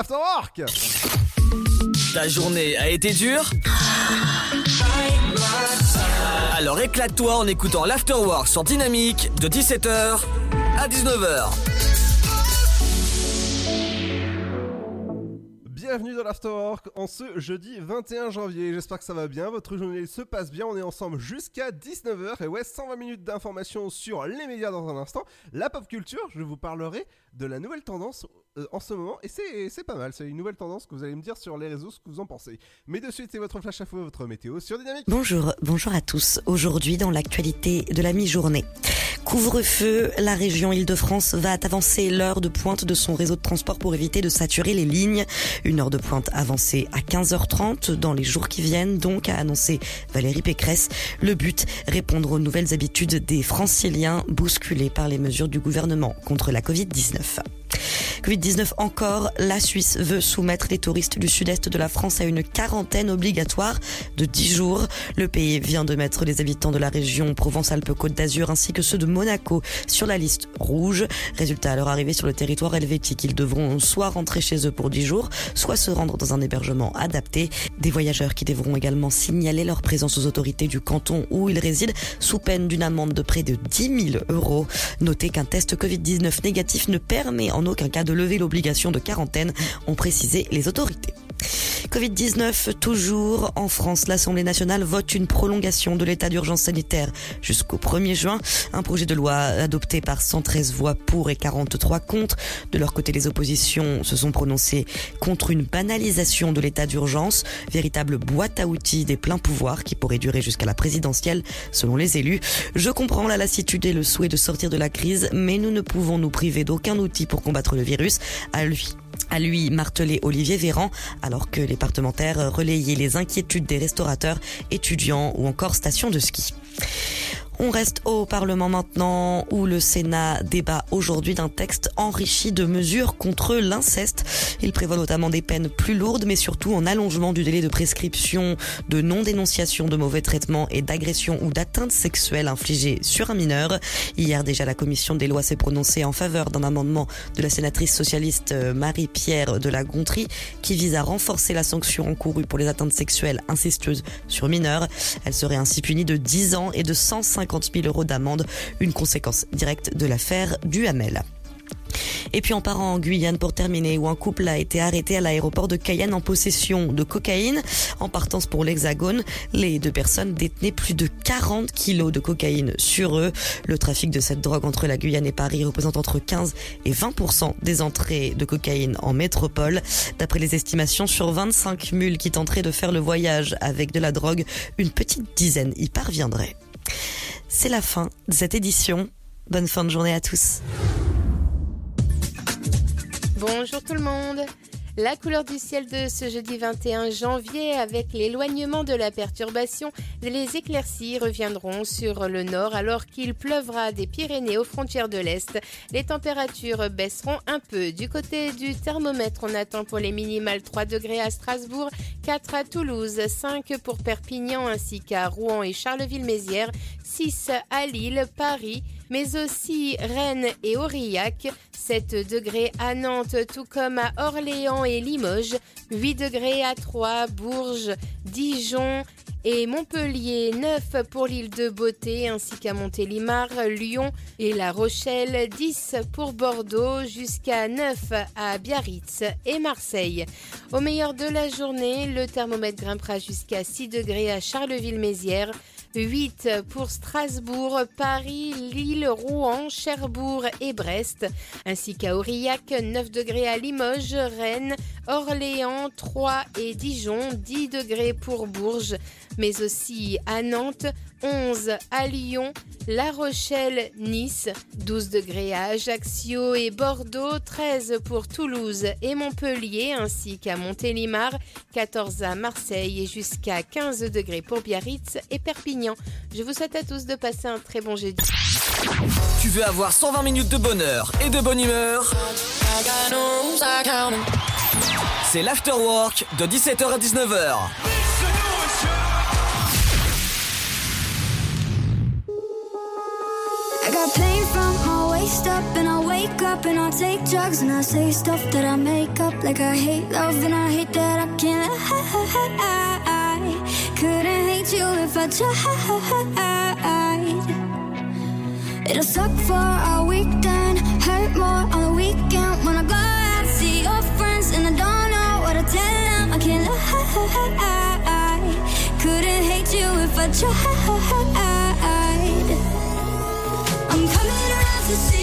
l'Afterwork Ta journée a été dure Alors éclate-toi en écoutant l'Afterwork sur Dynamique de 17h à 19h. Bienvenue dans l'Afterwork en ce jeudi 21 janvier. J'espère que ça va bien, votre journée se passe bien. On est ensemble jusqu'à 19h. Et ouais, 120 minutes d'informations sur les médias dans un instant. La pop culture, je vous parlerai de la nouvelle tendance euh, en ce moment. Et c'est pas mal, c'est une nouvelle tendance que vous allez me dire sur les réseaux ce que vous en pensez. Mais de suite, c'est votre flash info, votre météo sur Dynamique. Bonjour, bonjour à tous. Aujourd'hui, dans l'actualité de la mi-journée. Couvre-feu, la région Île-de-France va avancer l'heure de pointe de son réseau de transport pour éviter de saturer les lignes. Une heure de pointe avancée à 15h30 dans les jours qui viennent, donc a annoncé Valérie Pécresse. Le but, répondre aux nouvelles habitudes des franciliens bousculés par les mesures du gouvernement contre la Covid-19. Jennifer. Covid-19 encore, la Suisse veut soumettre les touristes du sud-est de la France à une quarantaine obligatoire de 10 jours. Le pays vient de mettre les habitants de la région Provence-Alpes-Côte d'Azur ainsi que ceux de Monaco sur la liste rouge. Résultat, à leur arrivée sur le territoire helvétique, ils devront soit rentrer chez eux pour 10 jours, soit se rendre dans un hébergement adapté. Des voyageurs qui devront également signaler leur présence aux autorités du canton où ils résident sous peine d'une amende de près de 10 000 euros. Notez qu'un test Covid-19 négatif ne permet en aucun cas de lever l'obligation de quarantaine, ont précisé les autorités. Covid-19, toujours en France, l'Assemblée nationale vote une prolongation de l'état d'urgence sanitaire jusqu'au 1er juin. Un projet de loi adopté par 113 voix pour et 43 contre. De leur côté, les oppositions se sont prononcées contre une banalisation de l'état d'urgence, véritable boîte à outils des pleins pouvoirs qui pourrait durer jusqu'à la présidentielle, selon les élus. Je comprends la lassitude et le souhait de sortir de la crise, mais nous ne pouvons nous priver d'aucun outil pour combattre le virus. À lui, à lui martelé Olivier Véran, alors que les parlementaires relayaient les inquiétudes des restaurateurs, étudiants ou encore stations de ski. On reste au Parlement maintenant où le Sénat débat aujourd'hui d'un texte enrichi de mesures contre l'inceste. Il prévoit notamment des peines plus lourdes mais surtout un allongement du délai de prescription de non-dénonciation de mauvais traitements et d'agression ou d'atteinte sexuelle infligée sur un mineur. Hier déjà la commission des lois s'est prononcée en faveur d'un amendement de la sénatrice socialiste euh, Marie-Pierre de la Gontrie qui vise à renforcer la sanction encourue pour les atteintes sexuelles incestueuses sur mineurs. Elle serait ainsi punie de 10 ans et de 150 50 000 euros d'amende, une conséquence directe de l'affaire du Hamel. Et puis en parant en Guyane pour terminer, où un couple a été arrêté à l'aéroport de Cayenne en possession de cocaïne. En partance pour l'Hexagone, les deux personnes détenaient plus de 40 kilos de cocaïne sur eux. Le trafic de cette drogue entre la Guyane et Paris représente entre 15 et 20 des entrées de cocaïne en métropole. D'après les estimations, sur 25 mules qui tenteraient de faire le voyage avec de la drogue, une petite dizaine y parviendraient. C'est la fin de cette édition. Bonne fin de journée à tous. Bonjour tout le monde. La couleur du ciel de ce jeudi 21 janvier avec l'éloignement de la perturbation, les éclaircies reviendront sur le nord alors qu'il pleuvra des Pyrénées aux frontières de l'Est. Les températures baisseront un peu. Du côté du thermomètre, on attend pour les minimales 3 degrés à Strasbourg, 4 à Toulouse, 5 pour Perpignan ainsi qu'à Rouen et Charleville-Mézières, 6 à Lille, Paris, mais aussi Rennes et Aurillac, 7 degrés à Nantes tout comme à Orléans et Limoges, 8 degrés à Troyes, Bourges, Dijon et Montpellier, 9 pour l'île de Beauté ainsi qu'à Montélimar, Lyon et La Rochelle, 10 pour Bordeaux jusqu'à 9 à Biarritz et Marseille. Au meilleur de la journée, le thermomètre grimpera jusqu'à 6 degrés à Charleville-Mézières, 8 pour Strasbourg, Paris, Lille, Rouen, Cherbourg et Brest, ainsi qu'à Aurillac, 9 degrés à Limoges, Rennes, Orléans, Troyes et Dijon, 10 degrés pour Bourges, mais aussi à Nantes, 11 à Lyon, La Rochelle, Nice, 12 degrés à Ajaccio et Bordeaux, 13 pour Toulouse et Montpellier ainsi qu'à Montélimar, 14 à Marseille et jusqu'à 15 degrés pour Biarritz et Perpignan. Je vous souhaite à tous de passer un très bon jeudi. Tu veux avoir 120 minutes de bonheur et de bonne humeur? C'est l'afterwork de 17h à 19h. Got pain from my waist up and I wake up and I take drugs and I say stuff that I make up like I hate love and I hate that I can't I Couldn't hate you if I tried. It'll suck for a week weekend, hurt more on the weekend when I go out see your friends and I don't know what to tell them. I can't lie. Couldn't hate you if I tried to see.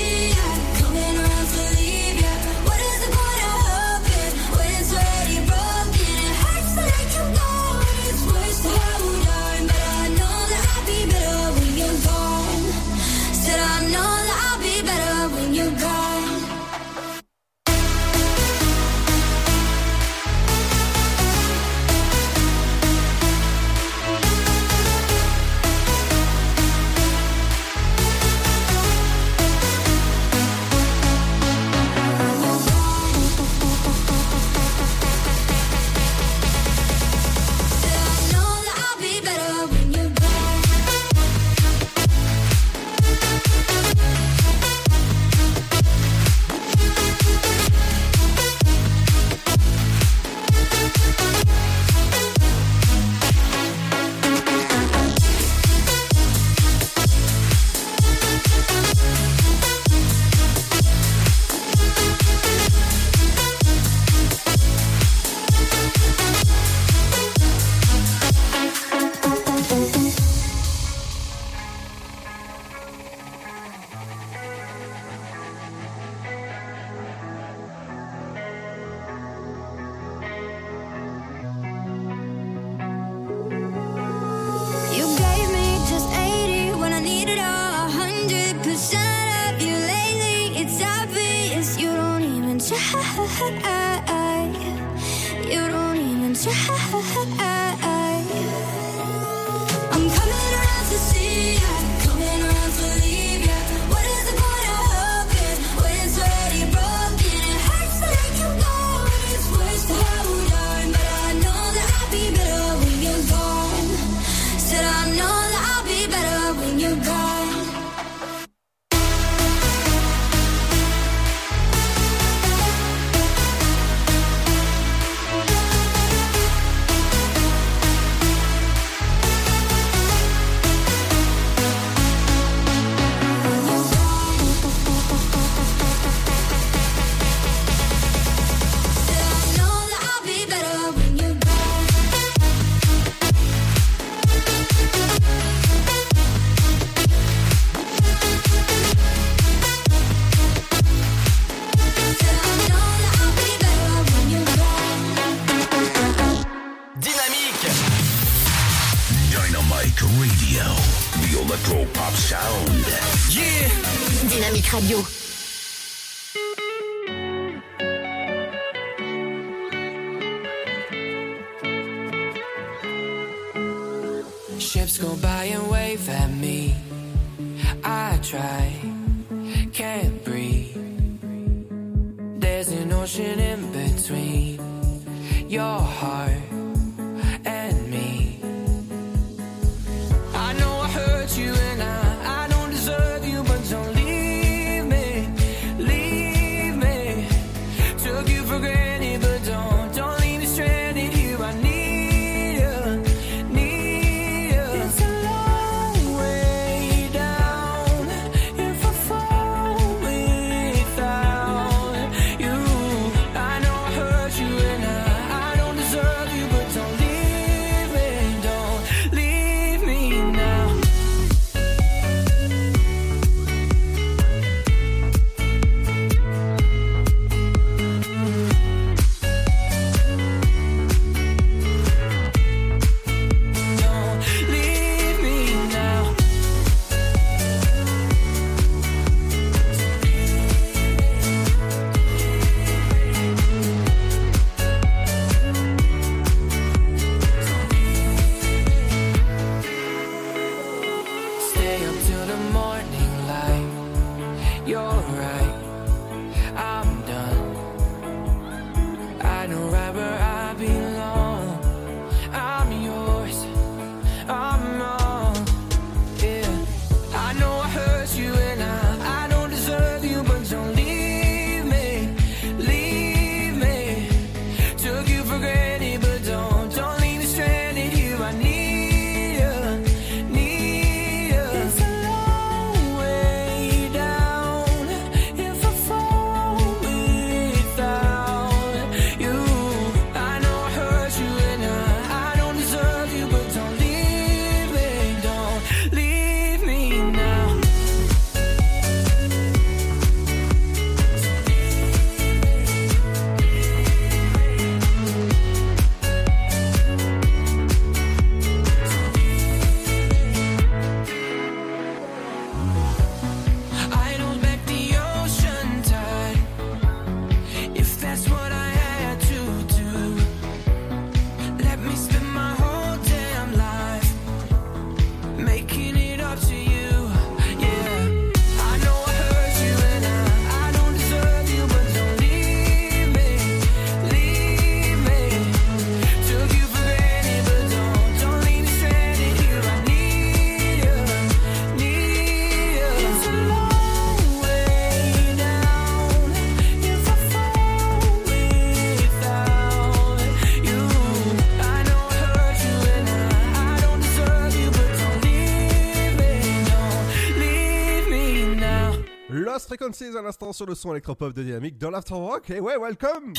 Frequencies à l'instant sur le son électropop de Dynamique dans l'Afterwork. Et ouais, welcome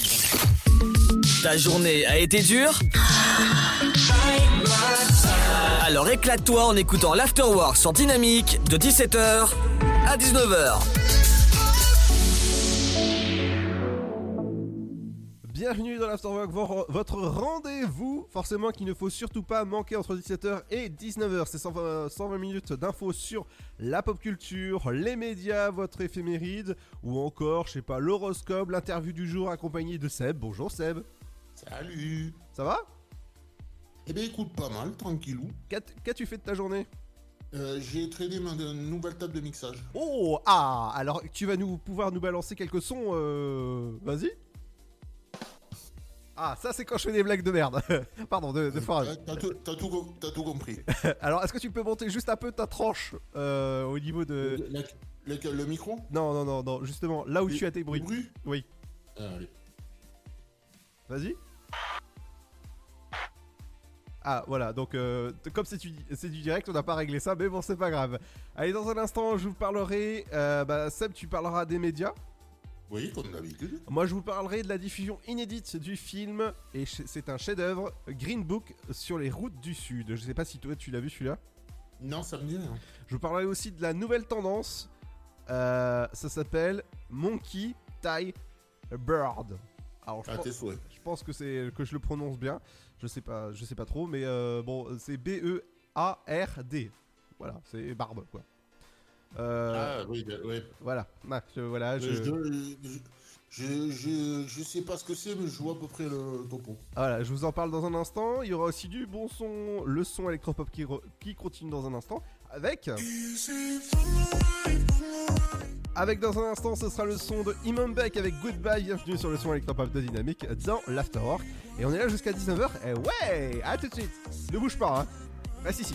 Ta journée a été dure? Alors éclate-toi en écoutant l'Afterwork sur Dynamique de 17h à 19h. Bienvenue dans l'Afterwork, vo- votre rendez-vous, forcément qu'il ne faut surtout pas manquer entre 17h et 19h. C'est 120, 120 minutes d'infos sur la pop culture, les médias, votre éphéméride, ou encore, je sais pas, l'horoscope, l'interview du jour accompagné de Seb. Bonjour Seb, Salut ça va? Eh bien écoute, pas mal, tranquillou. Qu'as- Qu'as-tu fait de ta journée? Euh, J'ai tradé ma nouvelle table de mixage. Oh, ah, alors tu vas nous pouvoir nous balancer quelques sons, euh... vas-y. Ah, ça c'est quand je fais des blagues de merde. Pardon, de, de foirage. T'as tout, tout compris. Alors, est-ce que tu peux monter juste un peu ta tranche euh, au niveau de... Le, le- le micro? Non, non, non, non, justement, là où tu as tes bruits. Oui, Ah, vas-y. Ah, voilà, donc euh, comme c'est du, c'est du direct, on n'a pas réglé ça, mais bon, c'est pas grave. Allez, dans un instant, je vous parlerai... euh, bah, Seb, tu parleras des médias. Oui, comme d'habitude. Moi, je vous parlerai de la diffusion inédite du film, et c'est un chef-d'œuvre, Green Book sur les routes du Sud. Je sais pas si toi tu l'as vu celui-là. Non, ça me dit rien. Je vous parlerai aussi de la nouvelle tendance. euh, ça s'appelle Monkey Tie Bird. Alors, je, Ah, pense, je pense que c'est que je le prononce bien. Je sais pas, je sais pas trop, mais euh, bon, c'est B E A R D. Voilà, c'est barbe quoi. Euh, Ah, oui, bah, ouais. Voilà, Ah, je- voilà, Euh, je- Je, je, je, je sais pas ce que c'est, mais je vois à peu près le topo. Voilà, je vous en parle dans un instant. Il y aura aussi du bon son, le son électropop qui, re- qui continue dans un instant. Avec. Avec dans un instant, ce sera le son de Imam Beck avec Goodbye. Bienvenue sur le son électropop de Dynamique dans l'Afterwork. Et on est là jusqu'à 19h. Et ouais, à tout de suite. Ne bouge pas, hein. Reste ici.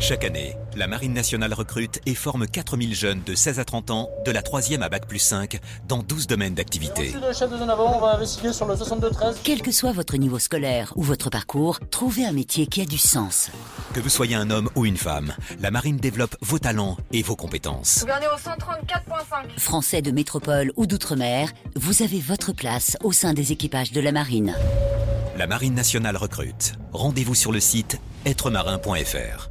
Chaque année, la Marine nationale recrute et forme 4000 jeunes de 16 à 30 ans, de la 3e à Bac plus 5, dans 12 domaines d'activité. le chef de zone avant, on va investiguer sur le 62-13. Quel que soit votre niveau scolaire ou votre parcours, trouvez un métier qui a du sens. Que vous soyez un homme ou une femme, la Marine développe vos talents et vos compétences. Gouvernez au 134.5. Français de métropole ou d'outre-mer, vous avez votre place au sein des équipages de la marine. La Marine nationale recrute. Rendez-vous sur le site êtremarin.fr.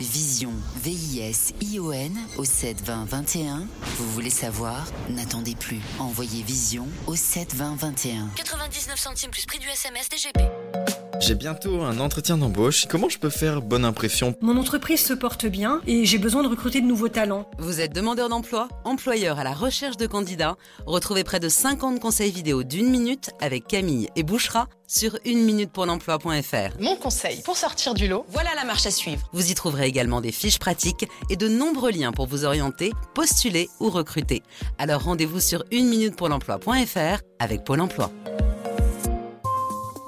Vision, V-I-S-I-O-N au 72021. Vous voulez savoir? N'attendez plus. Envoyez Vision au 72021. 99 centimes plus prix du SMS DGP. J'ai bientôt un entretien d'embauche. Comment je peux faire bonne impression? Mon entreprise se porte bien et j'ai besoin de recruter de nouveaux talents. Vous êtes demandeur d'emploi, employeur à la recherche de candidats. Retrouvez près de 50 conseils vidéo d'une minute avec Camille et Bouchera sur une minute pour l'emploi.fr. Mon conseil pour sortir du lot. Voilà la marche à suivre. Vous y trouverez également des fiches pratiques et de nombreux liens pour vous orienter, postuler ou recruter. Alors rendez-vous sur une minute pour l'emploi.fr avec Pôle emploi.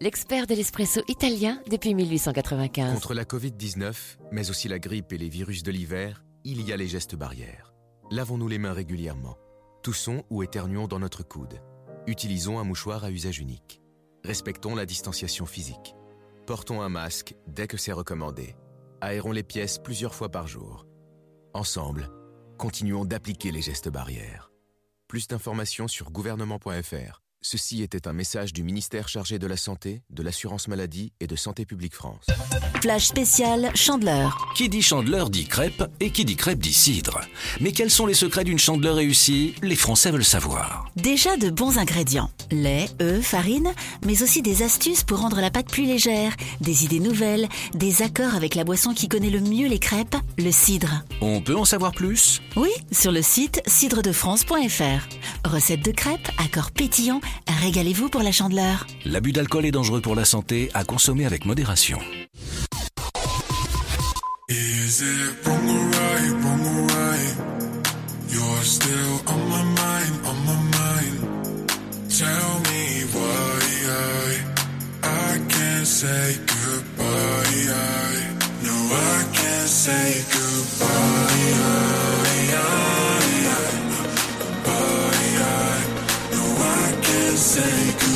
l'expert de l'espresso italien depuis 1895. Contre la Covid-19, mais aussi la grippe et les virus de l'hiver, il y a les gestes barrières. Lavons-nous les mains régulièrement. Toussons ou éternuons dans notre coude. Utilisons un mouchoir à usage unique. Respectons la distanciation physique. Portons un masque dès que c'est recommandé. Aérons les pièces plusieurs fois par jour. Ensemble, continuons d'appliquer les gestes barrières. Plus d'informations sur gouvernement.fr Ceci était un message du ministère chargé de la Santé, de l'Assurance Maladie et de Santé Publique France. Flash spécial Chandeleur. Qui dit chandeleur dit crêpe et qui dit crêpe dit cidre. Mais quels sont les secrets d'une chandeleur réussie? Les Français veulent savoir. Déjà de bons ingrédients. Lait, œufs, farine, mais aussi des astuces pour rendre la pâte plus légère, des idées nouvelles, des accords avec la boisson qui connaît le mieux les crêpes, le cidre. On peut en savoir plus? Oui, sur le site cidredefrance.fr. Recette de crêpes, accords pétillants, régalez-vous pour la chandeleur. L'abus d'alcool est dangereux pour la santé, à consommer avec modération. Is it wrong or right, wrong or right? You're still on my mind, on my mind. Tell me why I, I can't say goodbye. I, no, I can't say goodbye. I, I, say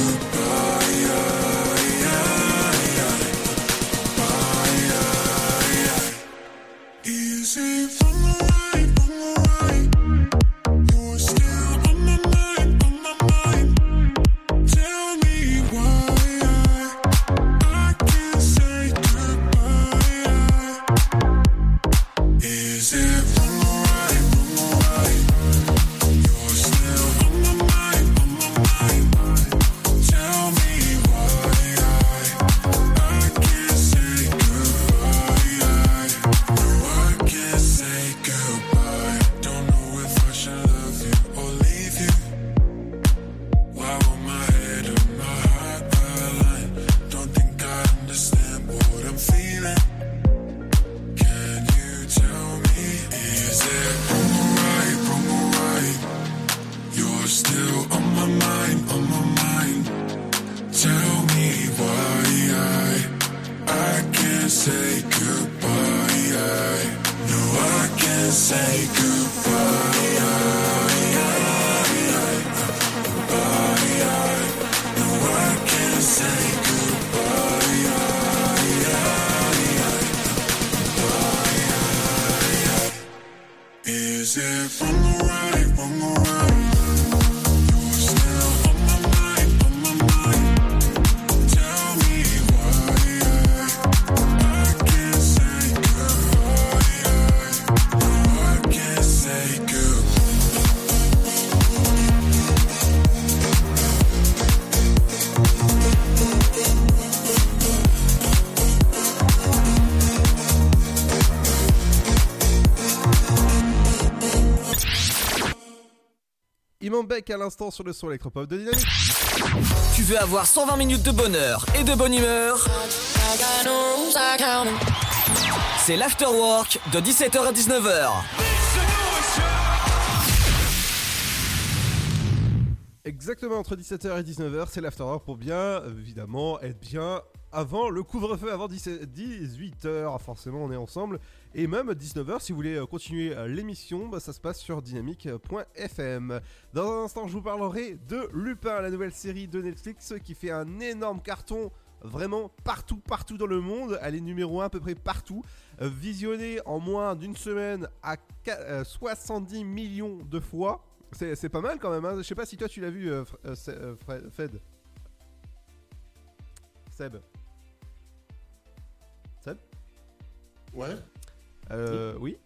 Is it Imam Beck à l'instant sur le son électropop de Dynamique. Tu veux avoir 120 minutes de bonheur et de bonne humeur C'est l'afterwork de 17h à 19h. Exactement entre 17h et 19h, c'est l'afterwork pour bien évidemment être bien avant le couvre-feu, avant 18h. Forcément, on est ensemble. Et même 19h, si vous voulez euh, continuer euh, l'émission, bah, ça se passe sur dynamique.fm. Dans un instant, je vous parlerai de Lupin, la nouvelle série de Netflix qui fait un énorme carton vraiment partout, partout dans le monde. Elle est numéro 1 à peu près partout. Euh, Visionnée en moins d'une semaine à qua- euh, 70 millions de fois. C'est pas mal quand même. hein. Je sais pas si toi tu l'as vu, euh, Fred-. Seb Ouais. Euh, oui.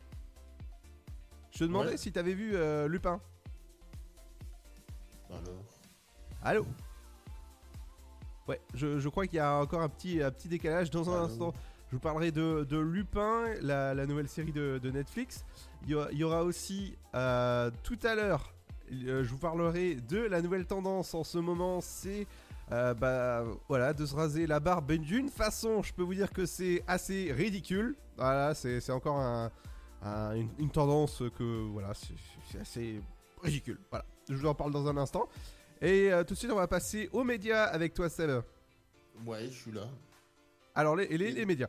Je te demandais Ouais. si t'avais vu euh, Lupin. Alors. Allô Ouais, je, je crois qu'il y a encore un petit, un petit décalage. Dans un Allô instant, je vous parlerai de, de Lupin, la, la nouvelle série de, de Netflix. Il y, aura, il y aura aussi euh, tout à l'heure, euh, je vous parlerai de la nouvelle tendance en ce moment. C'est euh, bah, voilà, de se raser la barbe d'une façon, je peux vous dire que c'est assez ridicule. Voilà, c'est c'est encore un- un- une, une tendance que voilà, c'est assez ridicule. Voilà, je vous en parle dans un instant. Et euh, tout de suite, on va passer aux médias avec toi, Seb. Ouais, je suis là. Alors, les, les, les médias.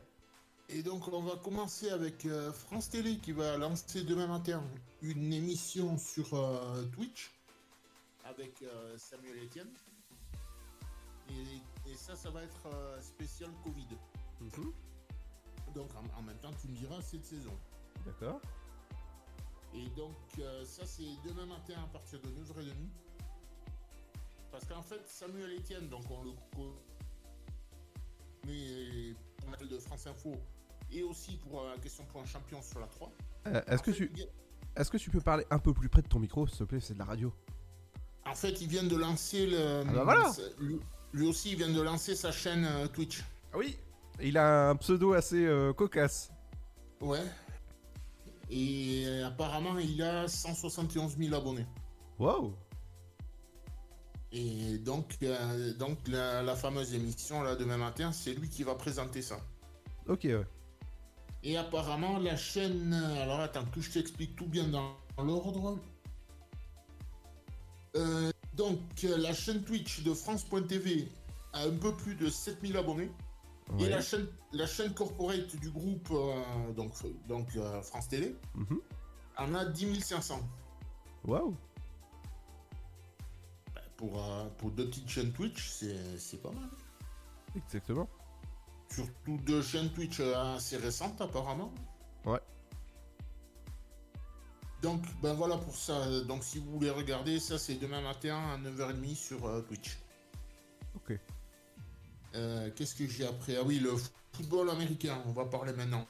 Et donc, on va commencer avec euh, France Télé qui va lancer demain matin une émission sur euh, Twitch avec Samuel Etienne. Et, et ça, ça va être spécial Covid. Mhm. Donc, en, en même temps, tu me diras cette saison. D'accord. Et donc, euh, ça, c'est demain matin à partir de 9h30. Parce qu'en fait, Samuel Etienne, donc on le connaît pour la de France Info et aussi pour euh, la question pour un champion sur la 3. Euh, Est-ce que tu. Est-ce que tu peux parler un peu plus près de ton micro, s'il te plaît C'est de la radio. En fait, il vient de lancer le. Ah bah voilà. lui, lui aussi, il vient de lancer sa chaîne Twitch. Ah oui Il a un pseudo assez euh, cocasse. Ouais. Et euh, apparemment, il a 171 000 abonnés. Wow Et donc, euh, donc la, la fameuse émission là demain matin, c'est lui qui va présenter ça. Ok, ouais. Et apparemment, la chaîne. Alors attends, que je t'explique tout bien dans l'ordre. Euh, donc, la chaîne Twitch de France.tv a un peu plus de 7000 abonnés. Ouais. Et la chaîne, la chaîne corporate du groupe, euh, donc, donc euh, France Télé, Mhm. en a 10 500. Waouh Pour, euh, pour deux petites chaînes Twitch, c'est pas mal. Exactement. Surtout deux chaînes Twitch assez récentes, apparemment. Ouais. Donc, ben voilà pour ça. Donc, si vous voulez regarder, ça c'est demain matin à 9h30 sur Twitch. Euh, Qu'est-ce que j'ai après Ah oui, le football américain, on va parler maintenant.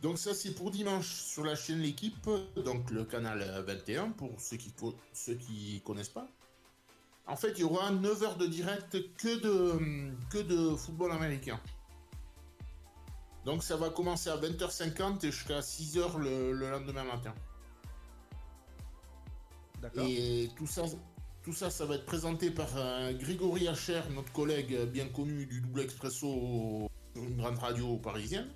Donc ça c'est pour dimanche sur la chaîne L'équipe, donc le canal euh, 21 pour ceux qui co- ceux qui connaissent pas. En fait, il y aura 9 heures de direct que de que de football américain. Donc ça va commencer à 20h50 et jusqu'à 6h le, le lendemain matin. D'accord. Et tout ça, tout ça, ça va être présenté par euh, Grégory Hacher, notre collègue euh, bien connu du Double Expresso sur une grande radio parisienne.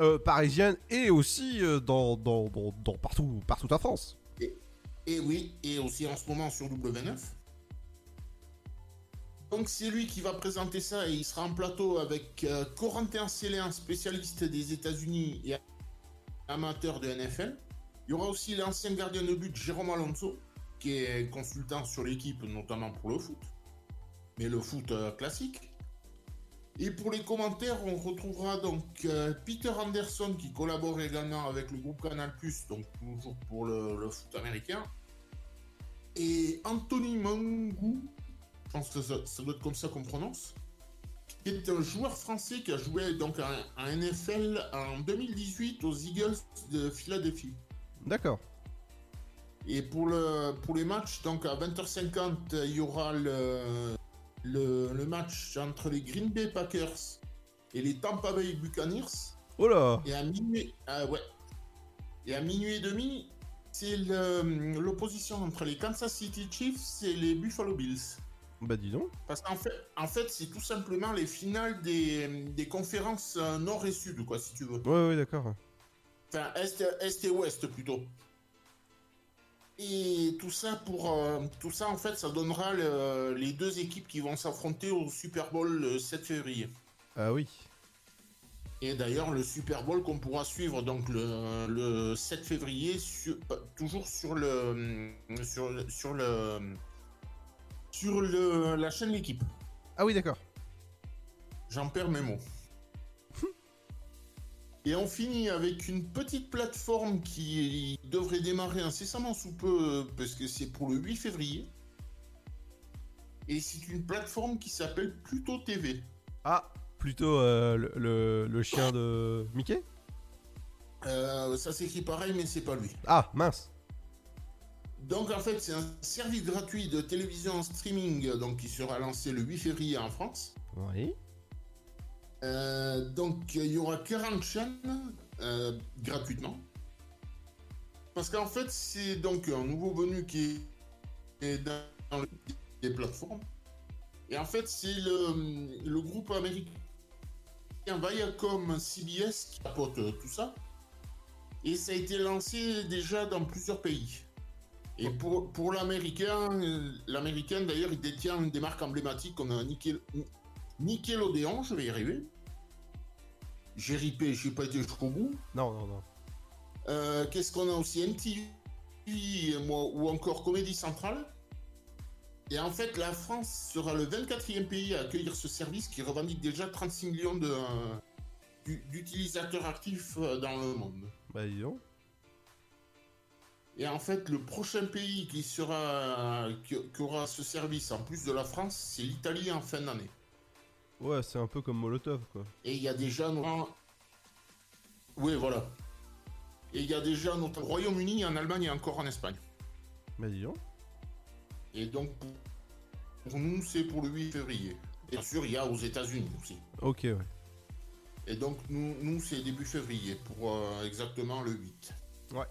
Euh, parisienne et aussi euh, dans, dans, dans, dans partout, partout en France. Et oui, et aussi en ce moment sur W9. Donc c'est lui qui va présenter ça et il sera en plateau avec euh, Corentin Célin, spécialiste des États-Unis et amateur de NFL. Il y aura aussi l'ancien gardien de but Jérôme Alonso, qui est consultant sur l'équipe, notamment pour le foot, mais le foot euh, classique. Et pour les commentaires, on retrouvera donc euh, Peter Anderson qui collabore également avec le groupe Canal+, donc toujours pour le, foot américain. Et Anthony Mangou, je pense que ça, ça doit être comme ça qu'on prononce, qui est un joueur français qui a joué donc à, à NFL en 2018 aux Eagles de Philadelphie. D'accord. Et pour, le, pour les matchs, donc à 20h50, il y aura le, le, le match entre les Green Bay Packers et les Tampa Bay Buccaneers. Oh là Et à minuit, ah ouais. Et à minuit et demi, c'est l'opposition entre les Kansas City Chiefs et les Buffalo Bills. Bah dis donc. Parce qu'en fait, en fait c'est tout simplement les finales des, des conférences nord et sud, quoi, si tu veux. Ouais, ouais, d'accord. Enfin, est, est et ouest plutôt. Et tout ça pour euh, tout ça en fait ça donnera le- les deux équipes qui vont s'affronter au Super Bowl le 7 février. Ah oui. Et d'ailleurs le Super Bowl qu'on pourra suivre donc le, le 7 février euh, toujours sur le sur, le- sur le sur le la chaîne l'équipe. Ah oui, d'accord. J'en perds mes mots. Et on finit avec une petite plateforme qui devrait démarrer incessamment sous peu, parce que c'est pour le 8 février. Et c'est une plateforme qui s'appelle Pluto TV. Ah, plutôt euh, le, le, le chien de Mickey? Euh, ça s'écrit pareil, mais c'est pas lui. Ah, mince. Donc en fait, c'est un service gratuit de télévision en streaming donc, qui sera lancé le 8 février en France. Oui. Euh, donc il y aura 40 chaînes euh, gratuitement. Parce qu'en fait, c'est donc un nouveau venu qui est dans le- les plateformes. Et en fait, c'est le, le groupe américain Viacom CBS qui apporte euh, tout ça. Et ça a été lancé déjà dans plusieurs pays. Et pour, pour l'américain, l'américain d'ailleurs, il détient des marques emblématiques comme un Nickel, Nickelodeon, je vais y arriver. J'ai ripé, je n'ai pas été jusqu'au bout. Non, non, non. Euh, Qu'est-ce qu'on a aussi? MTV moi, ou encore Comédie Centrale. Et en fait, la France sera le 24e pays à accueillir ce service qui revendique déjà 36 millions d'utilisateurs actifs euh, dans le monde. Bah dis donc. Et en fait, le prochain pays qui sera qui, qui aura ce service en plus de la France, c'est l'Italie en fin d'année. Ouais, c'est un peu comme Molotov, quoi. Et il y a déjà notamment... Oui, voilà. Et il y a déjà notamment au Royaume-Uni, en Allemagne et encore en Espagne. Bah dis donc. Et donc, pour, pour nous, c'est pour le 8 février. Et bien sûr, il y a aux États-Unis aussi. Ok, ouais. Et donc, nous, nous c'est début février, pour euh, exactement le 8. Ouais.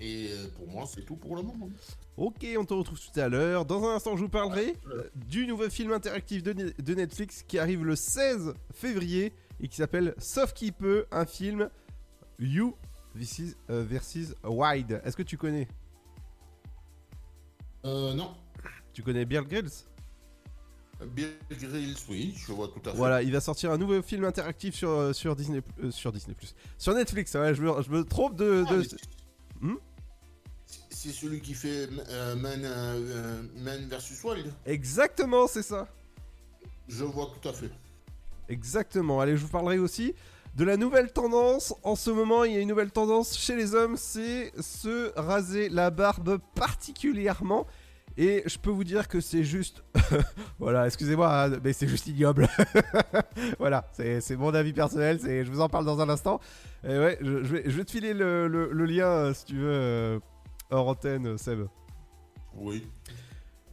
Et euh, pour moi, c'est tout pour le moment. Ok, on te retrouve tout à l'heure. Dans un instant, je vous parlerai du nouveau film interactif de, Ne- de Netflix qui arrive le 16 février et qui s'appelle Sauf qui peut, un film You versus, euh, versus Wild. Est-ce que tu connais? Euh, non. Tu connais Bear Grylls? Bill Grills, oui, je vois tout à fait. Voilà, il va sortir un nouveau film interactif sur, sur Disney euh, sur Disney sur Netflix. Ouais, je me, je me trompe de. Ah, mais c'est- C'est celui qui fait euh, Man, euh, euh, Man versus Wild. Exactement, c'est ça. Je vois tout à fait. Exactement. Allez, je vous parlerai aussi de la nouvelle tendance. En ce moment, il y a une nouvelle tendance chez les hommes, c'est se raser la barbe particulièrement. Et je peux vous dire que c'est juste... voilà, excusez-moi, hein, mais c'est juste ignoble. voilà, c'est c'est mon avis personnel, je vous en parle dans un instant. Et ouais, je, je vais, je vais te filer le, le- le lien, euh, si tu veux, euh, hors antenne, Seb. Oui.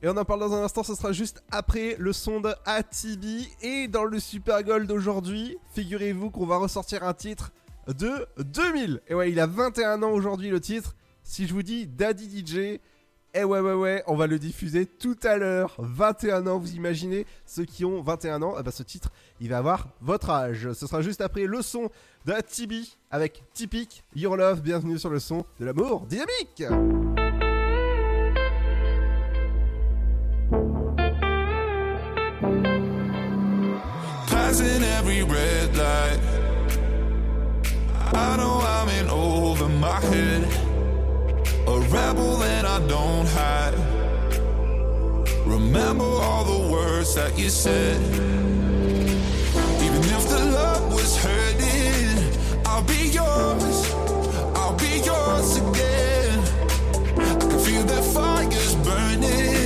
Et on en parle dans un instant, ce sera juste après le son de ATB. Et dans le Super Gold d'aujourd'hui, figurez-vous qu'on va ressortir un titre de 2000. Et ouais, il a 21 ans aujourd'hui le titre. Si je vous dis Daddy DJ, eh ouais, ouais, ouais, on va le diffuser tout à l'heure. 21 ans, vous imaginez Ceux qui ont 21 ans, eh ben, ce titre, il va avoir votre âge. Ce sera juste après le son de ATB avec Typique Your Love. Bienvenue sur le son de l'amour dynamique. A rebel and I don't hide. Remember all the words that you said. Even if the love was hurting, I'll be yours. I'll be yours again. I can feel that fire's burning.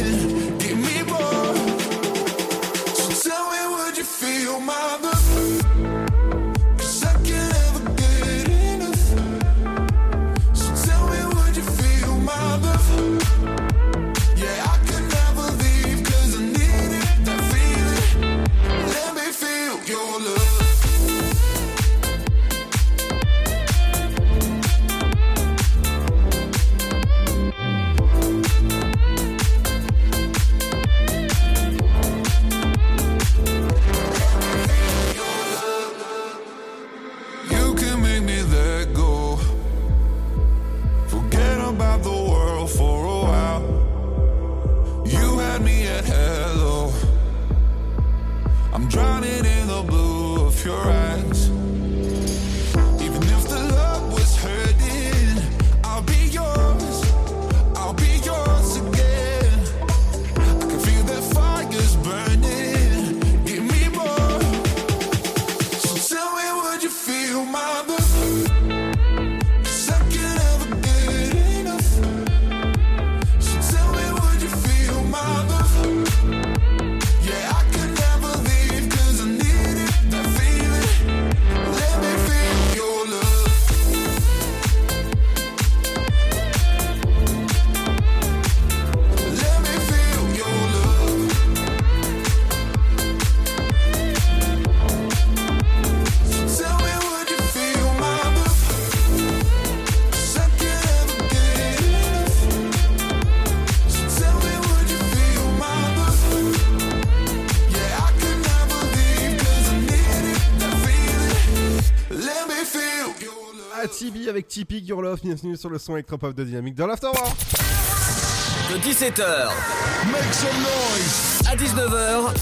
Blue of Typique Your Love, bienvenue sur le son électropop de Dynamique dans l'Afterworld. De 17h à 19h,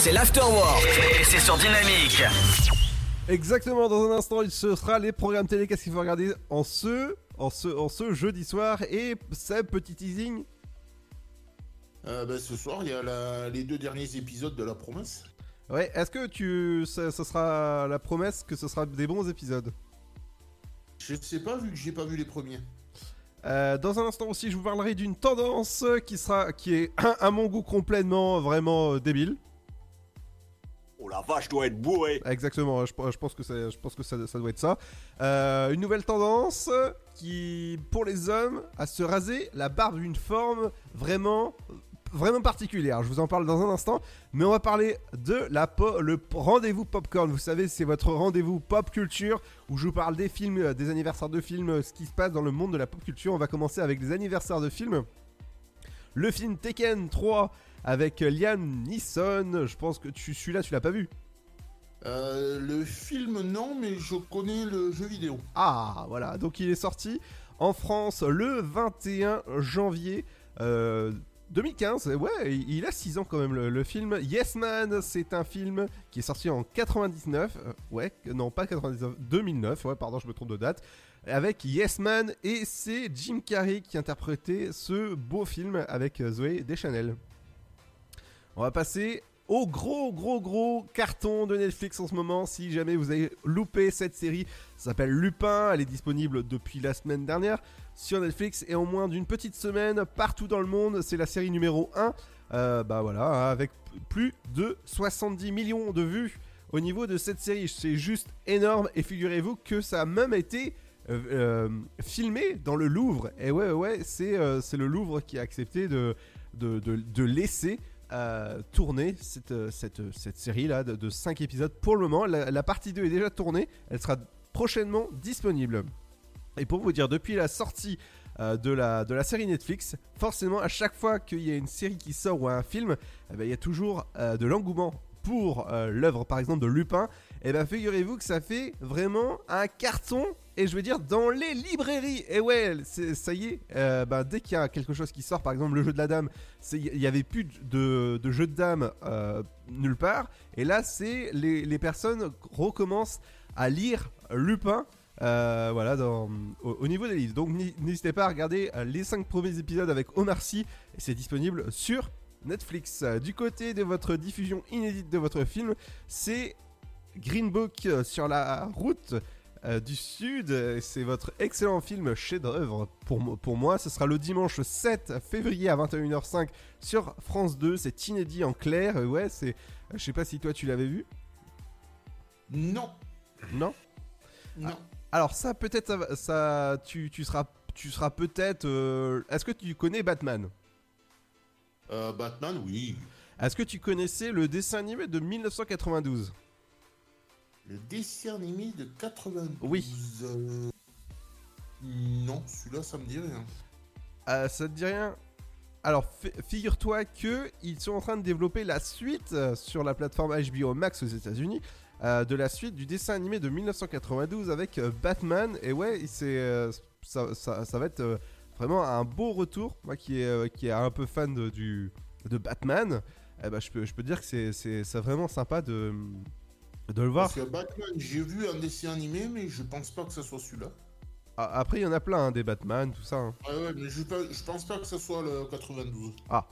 c'est l'Afterwork. Et c'est sur Dynamique. Exactement, dans un instant, il se sera les programmes télé. Qu'est-ce qu'il faut regarder en ce, en ce, en ce jeudi soir Et Seb, petit teasing? Euh, ben, ce soir, il y a la- les deux derniers épisodes de La Promesse. Ouais, est-ce que tu, ça, ça sera la promesse que ce sera des bons épisodes? Je sais pas, vu que j'ai pas vu les premiers. Euh, dans un instant aussi, je vous parlerai d'une tendance qui sera, qui est à mon goût complètement vraiment euh, débile. Oh la vache, doit être bourré. Exactement, je, je pense que, ça, je pense que ça, ça doit être ça. Euh, une nouvelle tendance qui, pour les hommes, à se raser la barbe d'une forme vraiment, vraiment particulière. Je vous en parle dans un instant, mais on va parler de la po- le rendez-vous popcorn. Vous savez, c'est votre rendez-vous pop culture où je vous parle des films, euh, des anniversaires de films, euh, ce qui se passe dans le monde de la pop culture. On va commencer avec les anniversaires de films. Le film Tekken 3 avec Liam Neeson. Je pense que tu celui-là, tu l'as pas vu? Euh, le film, non, mais je connais le jeu vidéo. Ah, voilà. Donc il est sorti en France le 21 janvier euh, 2015. Et Ouais, il a 6 ans quand même le, le film. Yes Man, c'est un film qui est sorti en 99. Euh, ouais, non, pas 99, 2009. Ouais, pardon, je me trompe de date. Avec Yes Man et c'est Jim Carrey qui interprétait ce beau film avec euh, Zoé Deschanel. On va passer au gros gros gros carton de Netflix en ce moment. Si jamais vous avez loupé cette série, ça s'appelle Lupin. Elle est disponible depuis la semaine dernière sur Netflix et en moins d'une petite semaine partout dans le monde. C'est la série numéro 1. Euh, bah voilà, avec plus de 70 millions de vues au niveau de cette série. C'est juste énorme et figurez-vous que ça a même été euh, euh, filmé dans le Louvre. Et ouais, ouais, c'est le Louvre qui a accepté de, de, de- laisser tourner cette, cette, cette série-là de, 5 épisodes pour le moment. La, la partie 2 est déjà tournée, elle sera prochainement disponible. Et pour vous dire, depuis la sortie euh, de, la, de la série Netflix, forcément, à chaque fois qu'il y a une série qui sort ou un film, eh ben, il y a toujours euh, de l'engouement pour euh, l'œuvre, par exemple, de Lupin. Et bien, figurez-vous que ça fait vraiment un carton, et je veux dire, dans les librairies. Et ouais, ça y est, ben, dès qu'il y a quelque chose qui sort, par exemple, le jeu de la dame, il y avait plus de, jeu de dame nulle part. Et là, c'est les personnes recommencent à lire Lupin. Euh, voilà, dans, au, au niveau des livres. Donc n'hésitez pas à regarder euh, les 5 premiers épisodes avec Omar Sy, et c'est disponible sur Netflix. Euh, Du côté de votre diffusion inédite de votre film, c'est Green Book sur la route euh, du Sud. C'est votre excellent film chef-d'œuvre pour, pour moi. Ce sera le dimanche 7 février à 21h05 sur France 2. C'est inédit en clair. Ouais, c'est. Je sais pas si toi tu l'avais vu. Non. Non? Non. Alors ça peut-être ça, tu, tu seras tu seras peut-être euh, est-ce que tu connais Batman? Euh, Batman, oui. Est-ce que tu connaissais le dessin animé de 1992 Le dessin animé de 92. Oui. euh, Non, celui-là, ça me dit rien. Euh, ça te dit rien? Alors fi- figure-toi que ils sont en train de développer la suite sur la plateforme HBO Max aux États-Unis euh, de la suite du dessin animé de 1992 avec euh, Batman et ouais c'est euh, ça, ça- ça va être vraiment un beau retour moi qui est qui est un peu fan de, du de Batman eh ben, je peux je peux dire que c'est c'est c'est vraiment sympa de de le voir Parce que Batman, j'ai vu un dessin animé, mais je pense pas que ce soit celui-là. Ah, après il y en a plein hein, des Batman tout ça hein. Ouais, ouais, mais je, je pense pas que ce soit le 92. Ah.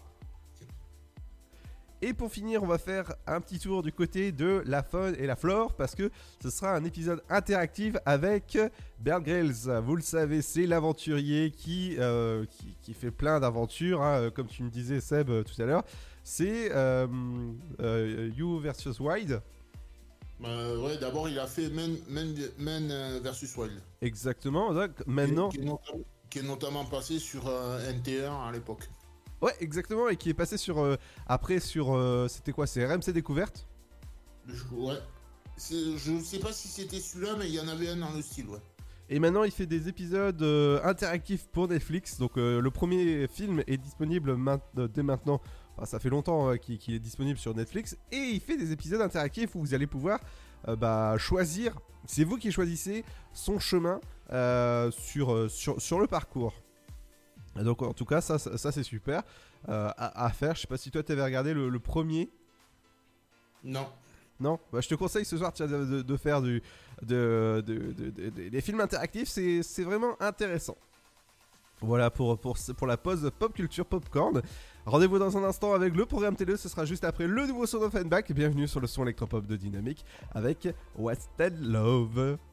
Et pour finir, on va faire un petit tour du côté de la faune et la flore parce que ce sera un épisode interactif avec Bear Grylls. Vous le savez, c'est l'aventurier qui, euh, qui, qui fait plein d'aventures, hein, comme tu me disais Seb euh, tout à l'heure. C'est euh, euh, You versus Wild. Euh, ouais, d'abord, il a fait Men, Men, Men, euh, versus Wild. Exactement. Donc, maintenant. Qui, qui est notamment, qui est notamment passé sur euh, NT1 à l'époque. Ouais, exactement. Et qui est passé sur. euh, après, sur. euh, C'était quoi C'est RMC Découverte Je, ouais. C'est- Je sais pas si c'était celui-là, mais il y en avait un dans le style, ouais. Et maintenant, il fait des épisodes euh, interactifs pour Netflix. Donc, euh, le premier film est disponible main- euh, dès maintenant. Enfin, ça fait longtemps euh, qu'il qu'il est disponible sur Netflix. Et il fait des épisodes interactifs où vous allez pouvoir euh, bah, choisir. C'est vous qui choisissez son chemin euh, sur, euh, sur, sur le parcours. Donc, en tout cas, ça, ça, ça, c'est super euh, à, à faire. Je sais pas si toi, t'avais regardé le, le premier. Non. Non, bah, je te conseille ce soir de, de- de faire du, de, des films interactifs, c'est vraiment intéressant. Voilà pour, pour, ce- pour la pause pop culture popcorn. Rendez-vous dans un instant avec le programme télé, ce sera juste après le nouveau son of Back. Bienvenue sur le son électropop de Dynamique avec What's That Love?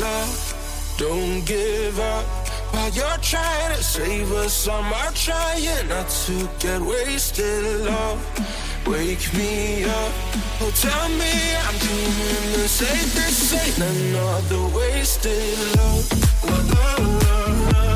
love. Don't give up. While you're trying to save us, I'm trying not to get wasted love. Wake me up. Oh, tell me I'm dreaming the. This ain't another wasted love. La,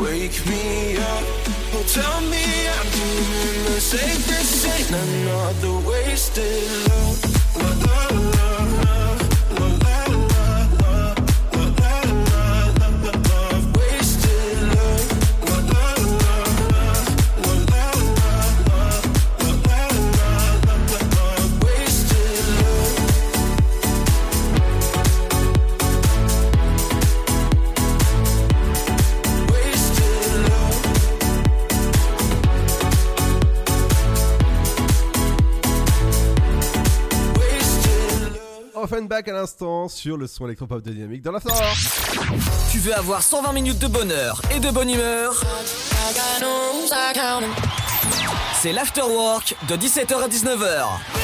Wake me up. Oh, tell me I'm doing the. This ain't another wasted love. La, la, À l'instant sur le son électropop de Dynamique dans la Tu veux avoir 120 minutes de bonheur et de bonne humeur? C'est l'afterwork de 17h à 19h.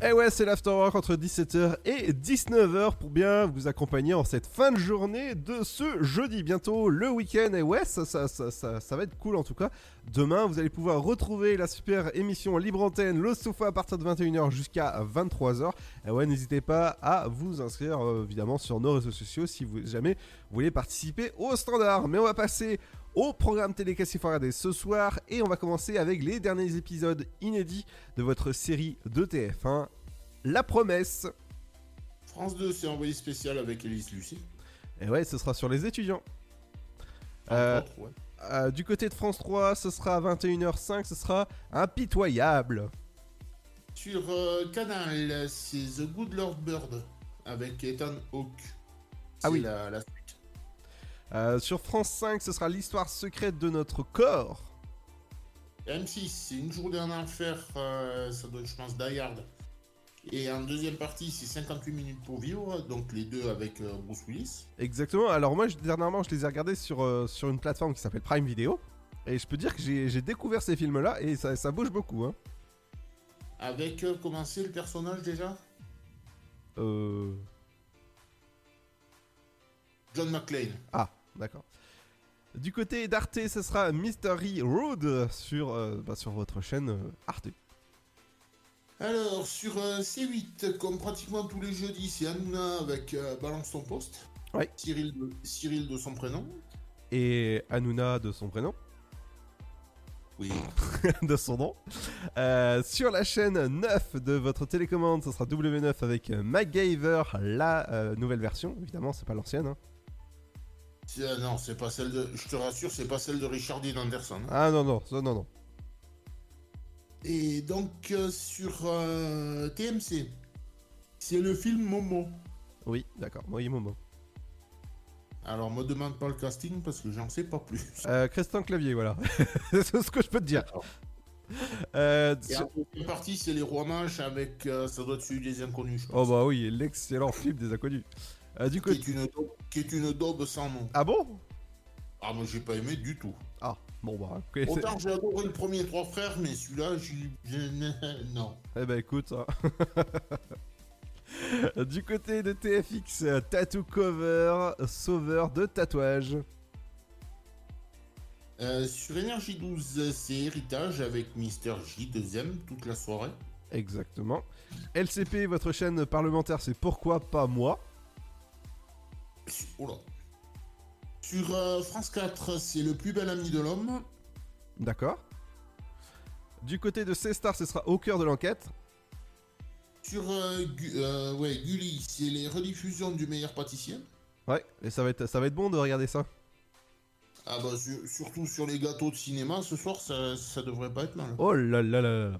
Eh ouais, c'est l'afterwork entre 17h et 19h pour bien vous accompagner en cette fin de journée de ce jeudi. Bientôt le week-end. Et ouais, ça, ça, ça, ça, va être cool en tout cas. Demain, vous allez pouvoir retrouver la super émission Libre Antenne, le sofa à partir de 21h jusqu'à 23h. Et ouais, n'hésitez pas à vous inscrire euh, évidemment sur nos réseaux sociaux si vous jamais voulez participer au standard. Mais on va passer au programme télé Cassie Faraday ce soir et on va commencer avec les derniers épisodes inédits de votre série de TF1, La Promesse. France 2 s'est envoyé spécial avec Elise Lucie. Et ouais, ce sera sur les étudiants. Euh, ouais. euh, du côté de France 3, ce sera à 21h05, ce sera impitoyable. Sur euh, Canal, c'est The Good Lord Bird avec Ethan Hawke. Ah C'est oui. La, la- Euh, sur France 5, ce sera l'histoire secrète de notre corps. M6, c'est Une journée en enfer, euh, ça doit être, je pense, Die Hard. Et en deuxième partie, c'est 58 minutes pour vivre, donc les deux avec euh, Bruce Willis. Exactement. Alors moi, je- dernièrement, je les ai regardés sur, sur une plateforme qui s'appelle Prime Video. Et je peux dire que j'ai découvert ces films-là et ça, ça bouge beaucoup. Hein. Avec, comment c'est le personnage déjà? Euh... John McClane. Ah, d'accord. Du côté d'Arte, ce sera Mystery Road sur, euh, bah, sur votre chaîne euh, Arte. Alors, sur euh, C8, comme pratiquement tous les jeudis, c'est Hanouna avec Balance ton poste. Ouais. Cyril de, Cyril de son prénom. Et Hanouna de son prénom. Oui. de son nom. Euh, sur la chaîne 9 de votre télécommande, ce sera W9 avec MacGyver, la euh, nouvelle version. Évidemment, c'est pas l'ancienne. hein. Euh, non, c'est pas celle de. Je te rassure, c'est pas celle de Richard Dean Anderson. hein. Ah non, non, ça, non, non. Et donc, euh, sur euh, TMC, c'est le film Momo. Oui, d'accord. Moi, Momo. Alors, me demande pas le casting parce que j'en sais pas plus. Euh, Christian Clavier, voilà. c'est ce que je peux te dire. Euh, Et sur- en deuxième partie, c'est les rois mages avec. euh, ça doit être celui des inconnus, je Oh pense. bah oui, l'excellent film des inconnus. Euh, du qui, est une daube, qui est une daube sans nom. Ah bon? Ah, moi, j'ai pas aimé du tout. Ah. Bon bah, Autant j'ai adoré le premier Trois Frères, mais celui-là, j'ai- non. Eh ben écoute, hein. du côté de TFX, Tattoo Cover, sauveur de tatouage. Euh, sur Énergie 12, c'est Héritage avec Mister J, deuxième, toute la soirée. Exactement. LCP, votre chaîne parlementaire, c'est pourquoi pas moi. Sur euh, France 4, c'est Le plus bel ami de l'homme. D'accord. Du côté de C-Star, ce sera au cœur de l'enquête. Sur euh, Gu- euh, ouais, Gulli, c'est les rediffusions du meilleur pâtissier. Ouais, et ça va être, ça va être bon de regarder ça. Ah bah sur- surtout sur les gâteaux de cinéma, ce soir, ça, ça devrait pas être mal. Oh là là là là.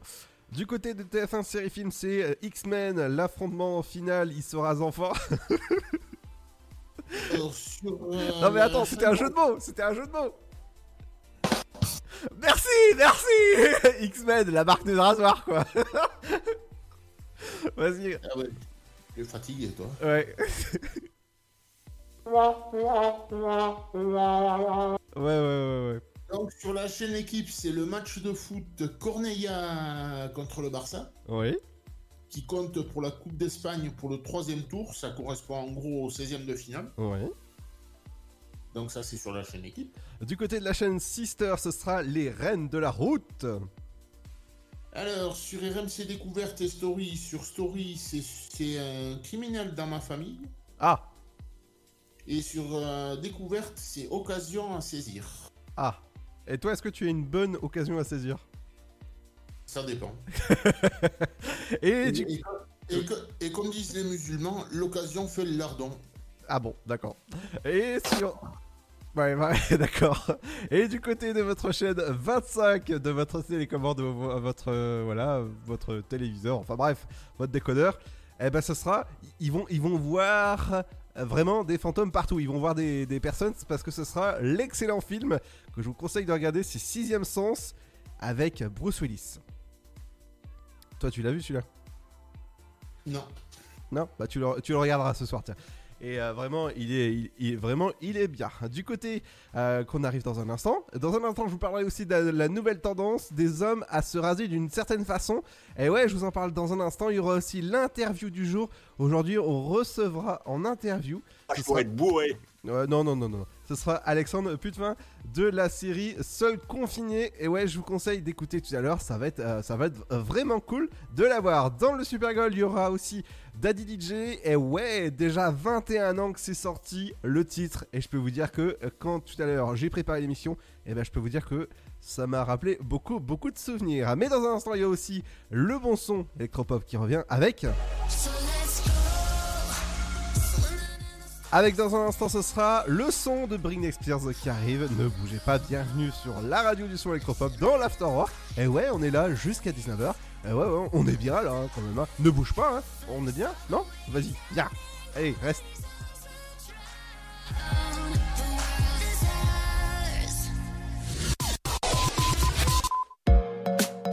Du côté de TF1 série film, c'est euh, X-Men, l'affrontement final, il sera sur, euh, non mais attends, c'était un jeu de mots, c'était un jeu de mots. Merci, merci X-Men, la marque de rasoir quoi. Vas-y. Ah ouais, tu es fatigué toi. Ouais. Ouais, ouais, ouais, ouais. Donc sur la chaîne équipe, c'est le match de foot Corneilla contre le Barça, Oui. Qui compte pour la Coupe d'Espagne pour le troisième tour. Ça correspond en gros au 16e de finale. Oui. Donc ça c'est sur la chaîne équipe. Du côté de la chaîne Sister, ce sera les reines de la route. Alors sur RMC Découverte et Story, sur Story c'est- c'est un criminel dans ma famille. Ah, Et sur euh, Découverte c'est occasion à saisir. ah. Et toi, est-ce que tu as une bonne occasion à saisir? Ça dépend. Et, du... et- et que- et comme disent les musulmans, l'occasion fait le lardon. Ah bon, d'accord. Et sur... Ouais, ouais, d'accord. Et du côté de votre chaîne 25 de votre télécommande, vo- votre, euh, voilà, votre téléviseur, enfin bref, votre décodeur, eh ben ce sera, ils vont, ils vont voir euh, vraiment des fantômes partout. Ils vont voir des, des personnes parce que ce sera l'excellent film que je vous conseille de regarder, c'est Sixième Sens avec Bruce Willis. Toi, tu l'as vu celui-là Non. Non Bah tu le, tu le regarderas ce soir, tiens. Et euh, vraiment, il est, il, il- vraiment, il est bien. Du côté euh, qu'on arrive dans un instant, dans un instant, je vous parlerai aussi de la, la nouvelle tendance des hommes à se raser d'une certaine façon. Et ouais, je vous en parle dans un instant. Il y aura aussi l'interview du jour. Aujourd'hui, on recevra en interview. Ah, je pourrais sera- être bourré. Ouais, non, non, non, non. Ce sera Alexandre Putvin de la série Seul confiné. Et ouais, je vous conseille d'écouter tout à l'heure. Ça va être, euh, vraiment cool de l'avoir. Dans le Super Goal, il y aura aussi Daddy DJ. Et ouais, déjà 21 ans que c'est sorti le titre. Et je peux vous dire que euh, quand tout à l'heure j'ai préparé l'émission, et ben je peux vous dire que ça m'a rappelé beaucoup, beaucoup de souvenirs. Mais dans un instant, il y a aussi le bon son électropop qui revient avec. Avec dans un instant, ce sera le son de Britney Spears qui arrive. Ne bougez pas, bienvenue sur la radio du son électropop dans l'Afterwork. Et ouais, on est là jusqu'à 19h. Et ouais, ouais, on est bien là hein, quand même. hein. Ne bouge pas, hein. on est bien Non? Vas-y, viens. Allez, reste.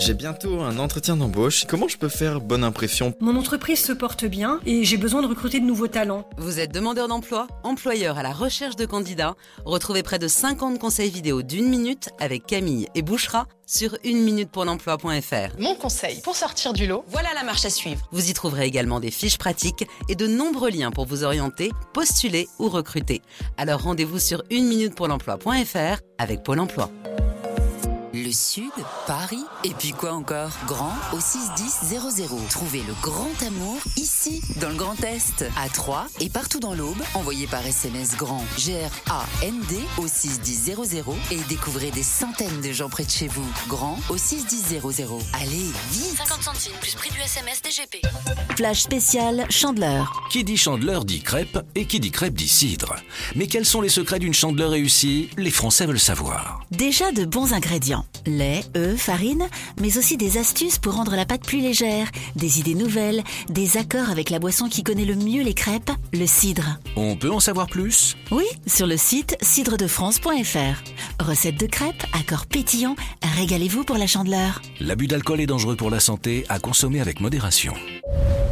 J'ai bientôt un entretien d'embauche. Comment je peux faire bonne impression? Mon entreprise se porte bien et j'ai besoin de recruter de nouveaux talents. Vous êtes demandeur d'emploi, employeur à la recherche de candidats Retrouvez près de 50 conseils vidéo d'une minute avec Camille et Bouchera sur une minute pour l'emploi.fr. Mon conseil pour sortir du lot, Voilà la marche à suivre. Vous y trouverez également des fiches pratiques et de nombreux liens pour vous orienter, postuler ou recruter. Alors rendez-vous sur une minute pour l'emploi.fr avec Pôle emploi. Sud, Paris, et puis quoi encore? Grand au 61000. Trouvez le grand amour ici, dans le Grand Est, à Troyes et partout dans l'Aube. Envoyez par SMS grand G-R-A-N-D au 61000 et découvrez des centaines de gens près de chez vous. Grand au 61000. Allez, vite 50 centimes plus prix du SMS DGP. Flash spécial Chandeleur. Qui dit chandeleur dit crêpe et qui dit crêpe dit cidre. Mais quels sont les secrets d'une chandeleur réussie? Les Français veulent savoir. Déjà de bons ingrédients. Lait, œufs, farine, mais aussi des astuces pour rendre la pâte plus légère, des idées nouvelles, des accords avec la boisson qui connaît le mieux les crêpes, le cidre. On peut en savoir plus? Oui, sur le site cidredefrance.fr. Recette de crêpes, accords pétillants, régalez-vous pour la chandeleur. L'abus d'alcool est dangereux pour la santé, à consommer avec modération.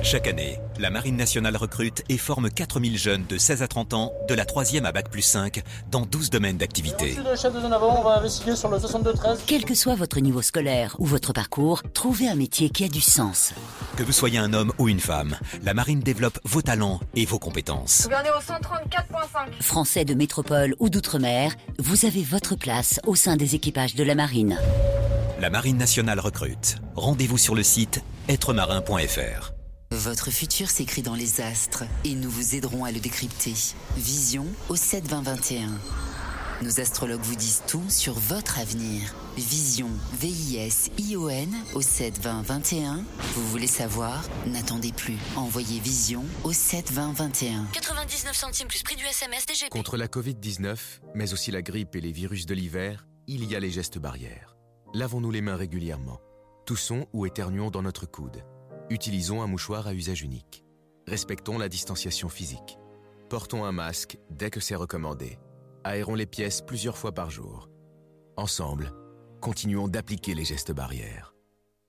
Chaque année, la Marine nationale recrute et forme 4000 jeunes de 16 à 30 ans, de la 3e à Bac plus 5, dans 12 domaines d'activité. Merci le chef de zone avant, on va investiguer sur le 62-13. Quel que soit votre niveau scolaire ou votre parcours, trouvez un métier qui a du sens. Que vous soyez un homme ou une femme, la Marine développe vos talents et vos compétences. Gouvernez au 134.5. Français de métropole ou d'outre-mer, vous avez votre place au sein des équipages de la marine. La Marine nationale recrute. Rendez-vous sur le site êtremarin.fr. Votre futur s'écrit dans les astres et nous vous aiderons à le décrypter. Vision au 7 20 21. Nos astrologues vous disent tout sur votre avenir. Vision, V-I-S-I-O-N au 7 20 21. Vous voulez savoir? N'attendez plus. Envoyez Vision au 7 20 21. 99 centimes plus prix du SMS DGP. Contre la Covid-19, mais aussi la grippe et les virus de l'hiver, il y a les gestes barrières. Lavons-nous les mains régulièrement. Toussons ou éternuons dans notre coude. Utilisons un mouchoir à usage unique. Respectons la distanciation physique. Portons un masque dès que c'est recommandé. Aérons les pièces plusieurs fois par jour. Ensemble, continuons d'appliquer les gestes barrières.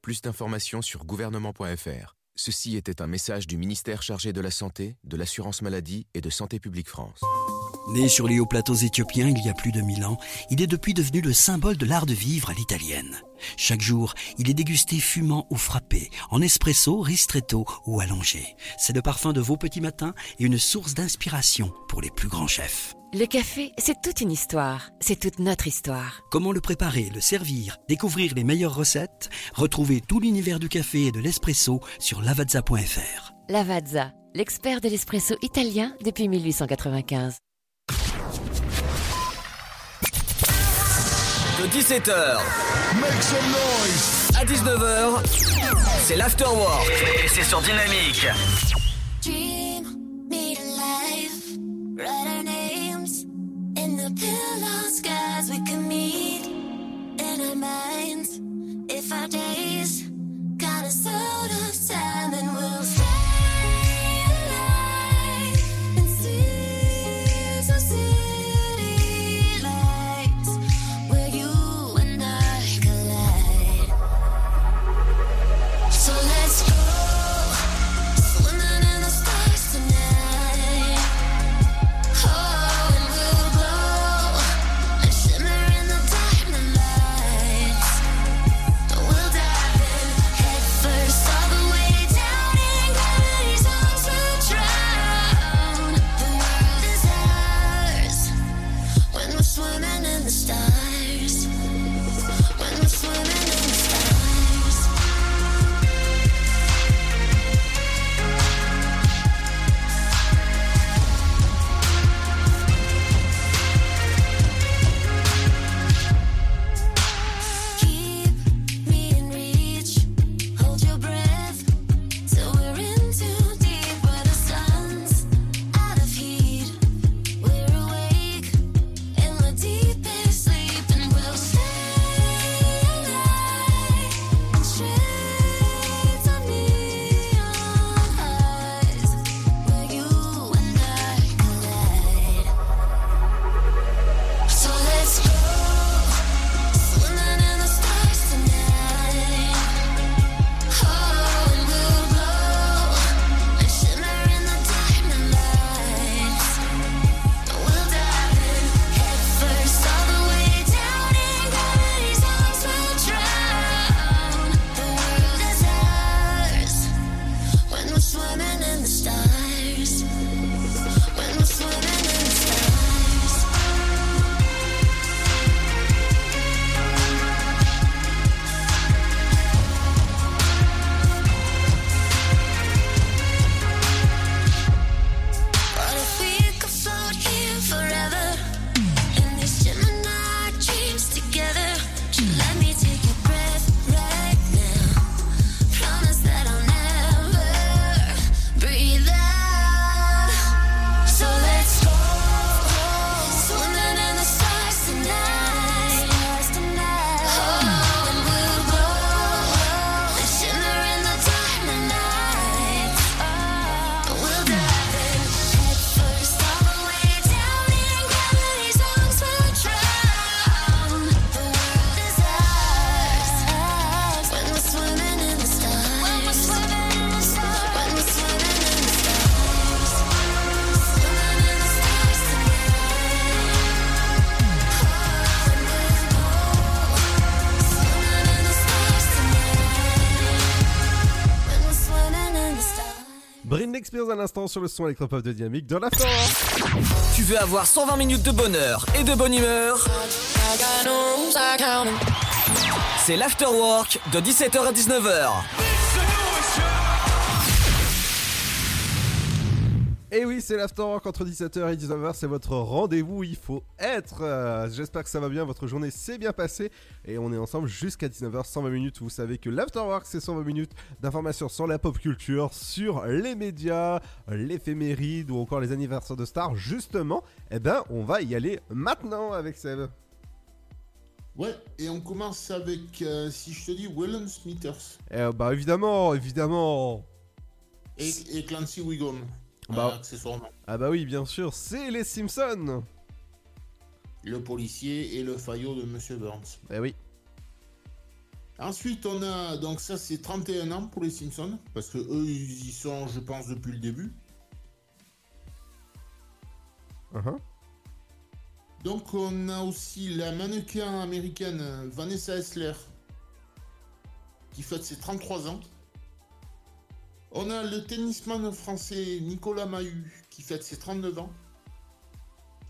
Plus d'informations sur gouvernement.fr. Ceci était un message du ministère chargé de la Santé, de l'Assurance Maladie et de Santé Publique France. Né sur les hauts plateaux éthiopiens il y a plus de mille ans, il est depuis devenu le symbole de l'art de vivre à l'italienne. Chaque jour, il est dégusté fumant ou frappé, en espresso, ristretto ou allongé. C'est le parfum de vos petits matins et une source d'inspiration pour les plus grands chefs. Le café, c'est toute une histoire. C'est toute notre histoire. Comment le préparer, le servir, découvrir les meilleures recettes? Retrouvez tout l'univers du café et de l'espresso sur lavazza.fr. Lavazza, l'expert de l'espresso italien depuis 1895. De 17h à 19h, c'est l'afterwork et c'est sur Dynamique. Dream, the pillow skies. We can meet in our minds. If our days got us out sur le son électropop de Dynamique dans la Tu veux avoir 120 minutes de bonheur et de bonne humeur? C'est l'afterwork de 17h à 19h. Et oui, c'est l'afterwork entre 17h et 19h, c'est votre rendez-vous il faut être. Euh, J'espère que ça va bien, votre journée s'est bien passée et on est ensemble jusqu'à 19h, 120 minutes. Vous savez que l'afterwork, c'est 120 minutes d'informations sur la pop culture, sur les médias, l'éphéméride ou encore les anniversaires de stars. Justement, eh ben, on va y aller maintenant avec Seb. Ouais, et on commence avec, euh, si je te dis, Wellen Smithers Eh, bah évidemment, évidemment. et, et Clancy Wiggum. Bah- accessoirement. Ah bah oui, bien sûr, c'est les Simpsons. Le policier et le faillot de Monsieur Burns. Eh oui. Ensuite, on a, donc ça c'est 31 ans pour les Simpsons, parce que eux ils y sont, je pense, depuis le début. Uh-huh. Donc on a aussi la mannequin américaine Vanessa Hessler, qui fête ses 33 ans. On a le tennisman français Nicolas Mahut, qui fête ses 39 ans.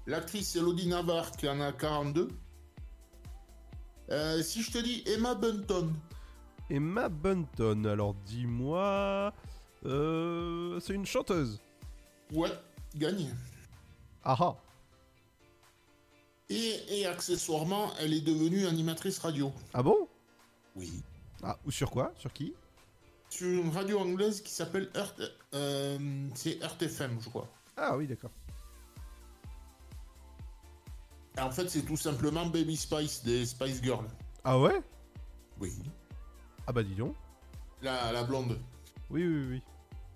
L'actrice Elodie Navarre, qui en a 42. Euh, si je te dis Emma Bunton, Emma Bunton, alors dis-moi. Euh, c'est une chanteuse. ouais, gagne. Ah ah. Et, et accessoirement, elle est devenue animatrice radio. Ah bon? Oui. Ah, ou sur quoi? Sur qui? Sur une radio anglaise qui s'appelle Earth, euh, c'est Earth FM, je crois. Ah oui, d'accord. En fait, c'est tout simplement Baby Spice des Spice Girls. Ah ouais? Oui. Ah bah dis donc. La, la blonde. Oui, oui, oui.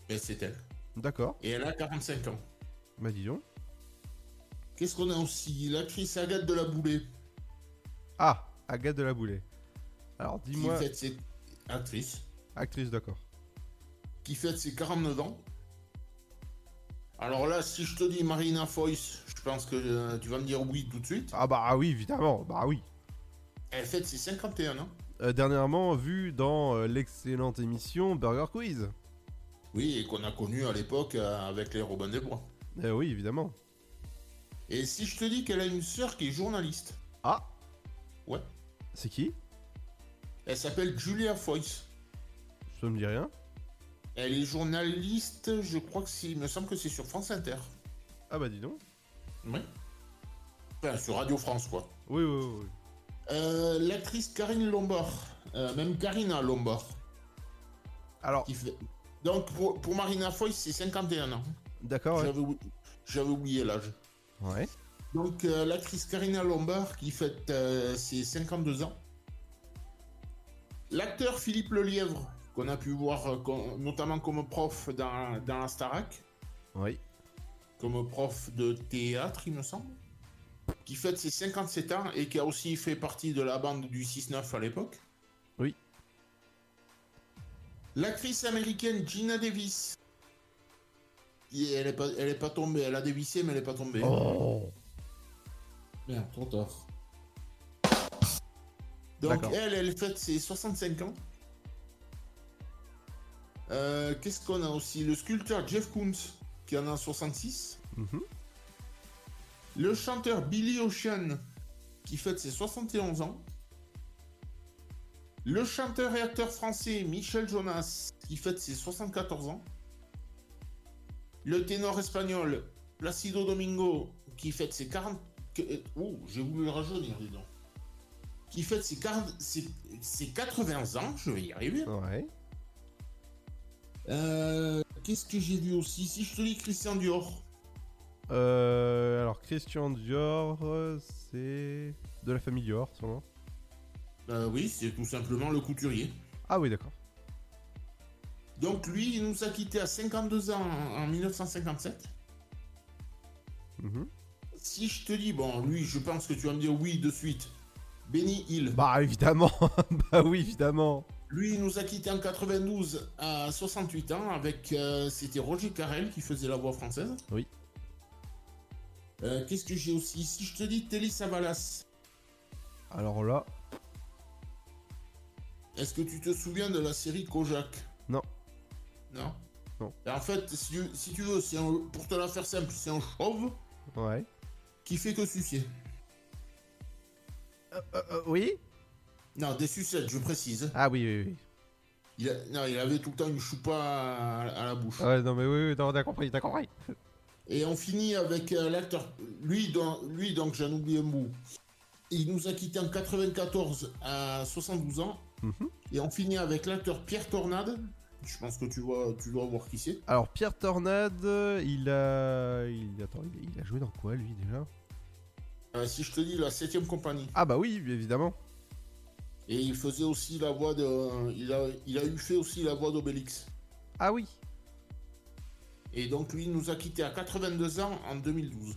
Mais c'est elle. D'accord. Et elle a 45 ans. Bah dis donc. Qu'est-ce qu'on a aussi? L'actrice Agathe de la Boulée. Ah, Agathe de la Boulée. Alors dis-moi. fête ses... Actrice. Actrice, d'accord. Qui fête ses 49 ans. Alors là, si je te dis Marina Foïs, je pense que euh, tu vas me dire oui tout de suite. Ah bah oui, évidemment. Bah oui. Elle fête ses 51 ans. Euh, dernièrement, vu dans euh, l'excellente émission Burger Quiz. Oui, et qu'on a connu à l'époque avec les Robins des Bois. Eh oui, évidemment. Et si je te dis qu'elle a une sœur qui est journaliste Ah Ouais. C'est qui? Elle s'appelle Julia Foyce. Ça me dit rien. Elle est journaliste, je crois que c'est. Il me semble que c'est sur France Inter. Ah bah dis donc. Oui. Enfin, sur Radio France, quoi. Oui, oui, oui. Euh, L'actrice Karine Lombard. euh, même Karina Lombard. Alors. Qui fait... Donc, pour, pour Marina Foy, c'est 51 ans. D'accord, ouais. J'avais ou- J'avais oublié l'âge. Ouais. Donc, euh, l'actrice Karina Lombard qui fête ses 52 ans. L'acteur Philippe Lelièvre, qu'on a pu voir euh, notamment comme prof dans, dans la Starac, Oui. comme prof de théâtre, il me semble, qui fête ses 57 ans et qui a aussi fait partie de la bande du 6-9 à l'époque. Oui. L'actrice américaine Gina Davis. Et elle est pas, elle est pas tombée, elle a dévissé mais elle est pas tombée. Oh. Merde, trop tard. Donc elle, elle fête ses 65 ans. Euh, Qu'est-ce qu'on a aussi Le sculpteur Jeff Koons, qui en a 66. Mhm. Le chanteur Billy Ocean, qui fête ses 71 ans. Le chanteur et acteur français Michel Jonas, qui fête ses 74 ans. Le ténor espagnol Placido Domingo, qui fête ses 40... que- euh, Oh, j'ai voulu le rajeunir, dis donc. Qui fête ses, 40... ses... ses 80 ans, je vais y arriver. Ouais. Euh, Qu'est-ce que j'ai vu aussi Si je te dis Christian Dior. Euh, alors, Christian Dior, c'est de la famille Dior, sûrement. Euh, oui, c'est tout simplement le couturier. Ah oui, d'accord. Donc lui, il nous a quittés à 52 ans en, en 1957. Mhm. Si je te dis, bon, lui, je pense que tu vas me dire oui de suite. Benny Hill. Bah évidemment, bah oui, évidemment. Lui, il nous a quittés en 92 à 68 ans avec... euh, C'était Roger Carrel qui faisait la voix française. Oui. Euh, Qu'est-ce que j'ai aussi Si je te dis Telly Savalas, Alors là, est-ce que tu te souviens de la série Kojak? Non. Non? Non. Et en fait, si tu, si tu veux, c'est un- pour te la faire simple, c'est un chauve Ouais. qui fait que sucer. Euh, oui Non, des sucettes, je précise. Ah oui, oui, oui. Il, a- non, il avait tout le temps une choupa à, à la bouche. Ouais, non, mais oui, oui, non, t'as compris, t'as compris. Et on finit avec euh, l'acteur. Lui, dans- lui, donc, j'en oublie un bout. Il nous a quitté en 94 à 72 ans. Mhm. Et on finit avec l'acteur Pierre Tornade. Je pense que tu, vois, tu dois voir qui c'est. Alors, Pierre Tornade, il a. Il... Attends, il il a joué dans quoi, lui, déjà? Euh, si je te dis la 7ème compagnie. Ah, bah oui, évidemment. Et il faisait aussi la voix de. Il a, il a eu fait aussi la voix d'Obélix. Ah oui. Et donc lui il nous a quitté à 82 ans en 2012.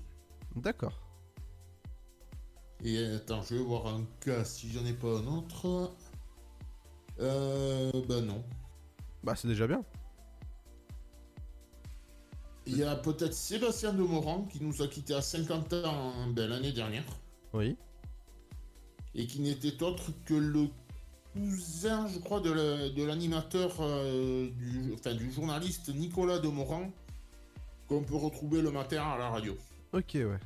D'accord. Et attends, je vais voir un cas si j'en ai pas un autre. Euh. Ben non. Bah, c'est déjà bien. Il y a peut-être Sébastien de Morand qui nous a quitté à 50 ans ben, l'année dernière. Oui. Et qui n'était autre que le cousin, je crois, de la- de l'animateur, euh, du, enfin, du journaliste Nicolas de Morand, qu'on peut retrouver le matin à la radio. Ok, ouais.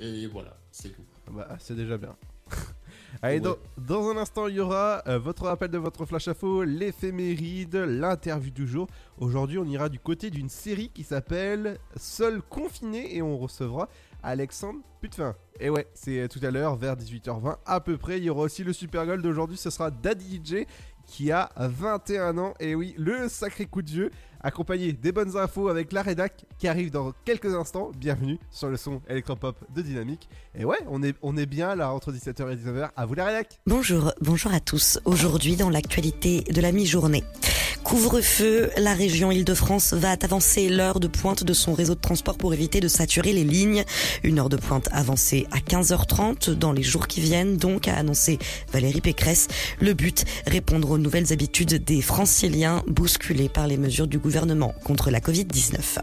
Et voilà, c'est tout. Bah, c'est déjà bien. Allez, Ouais. dans, dans un instant, il y aura euh, votre rappel de votre flash info, l'éphéméride, l'interview du jour. Aujourd'hui, on ira du côté d'une série qui s'appelle Seul confiné et on recevra Alexandre Putefin. Et ouais, c'est tout à l'heure vers 18h20 à peu près. Il y aura aussi le Super Goal d'aujourd'hui, ce sera Daddy DJ qui a 21 ans. Et oui, le sacré coup de vieux, accompagné des bonnes infos avec la rédac qui arrive dans quelques instants. Bienvenue sur le son électropop de Dynamique. Et ouais, on est, on est bien là entre 17h et 19h. À vous la rédac Bonjour, bonjour à tous. Aujourd'hui, dans l'actualité de la mi-journée. Couvre-feu, la région Île-de-France va avancer l'heure de pointe de son réseau de transport pour éviter de saturer les lignes. Une heure de pointe avancée à 15h30 dans les jours qui viennent, donc a annoncé Valérie Pécresse. Le but, répondre aux nouvelles habitudes des franciliens bousculés par les mesures du gouvernement contre la Covid-19.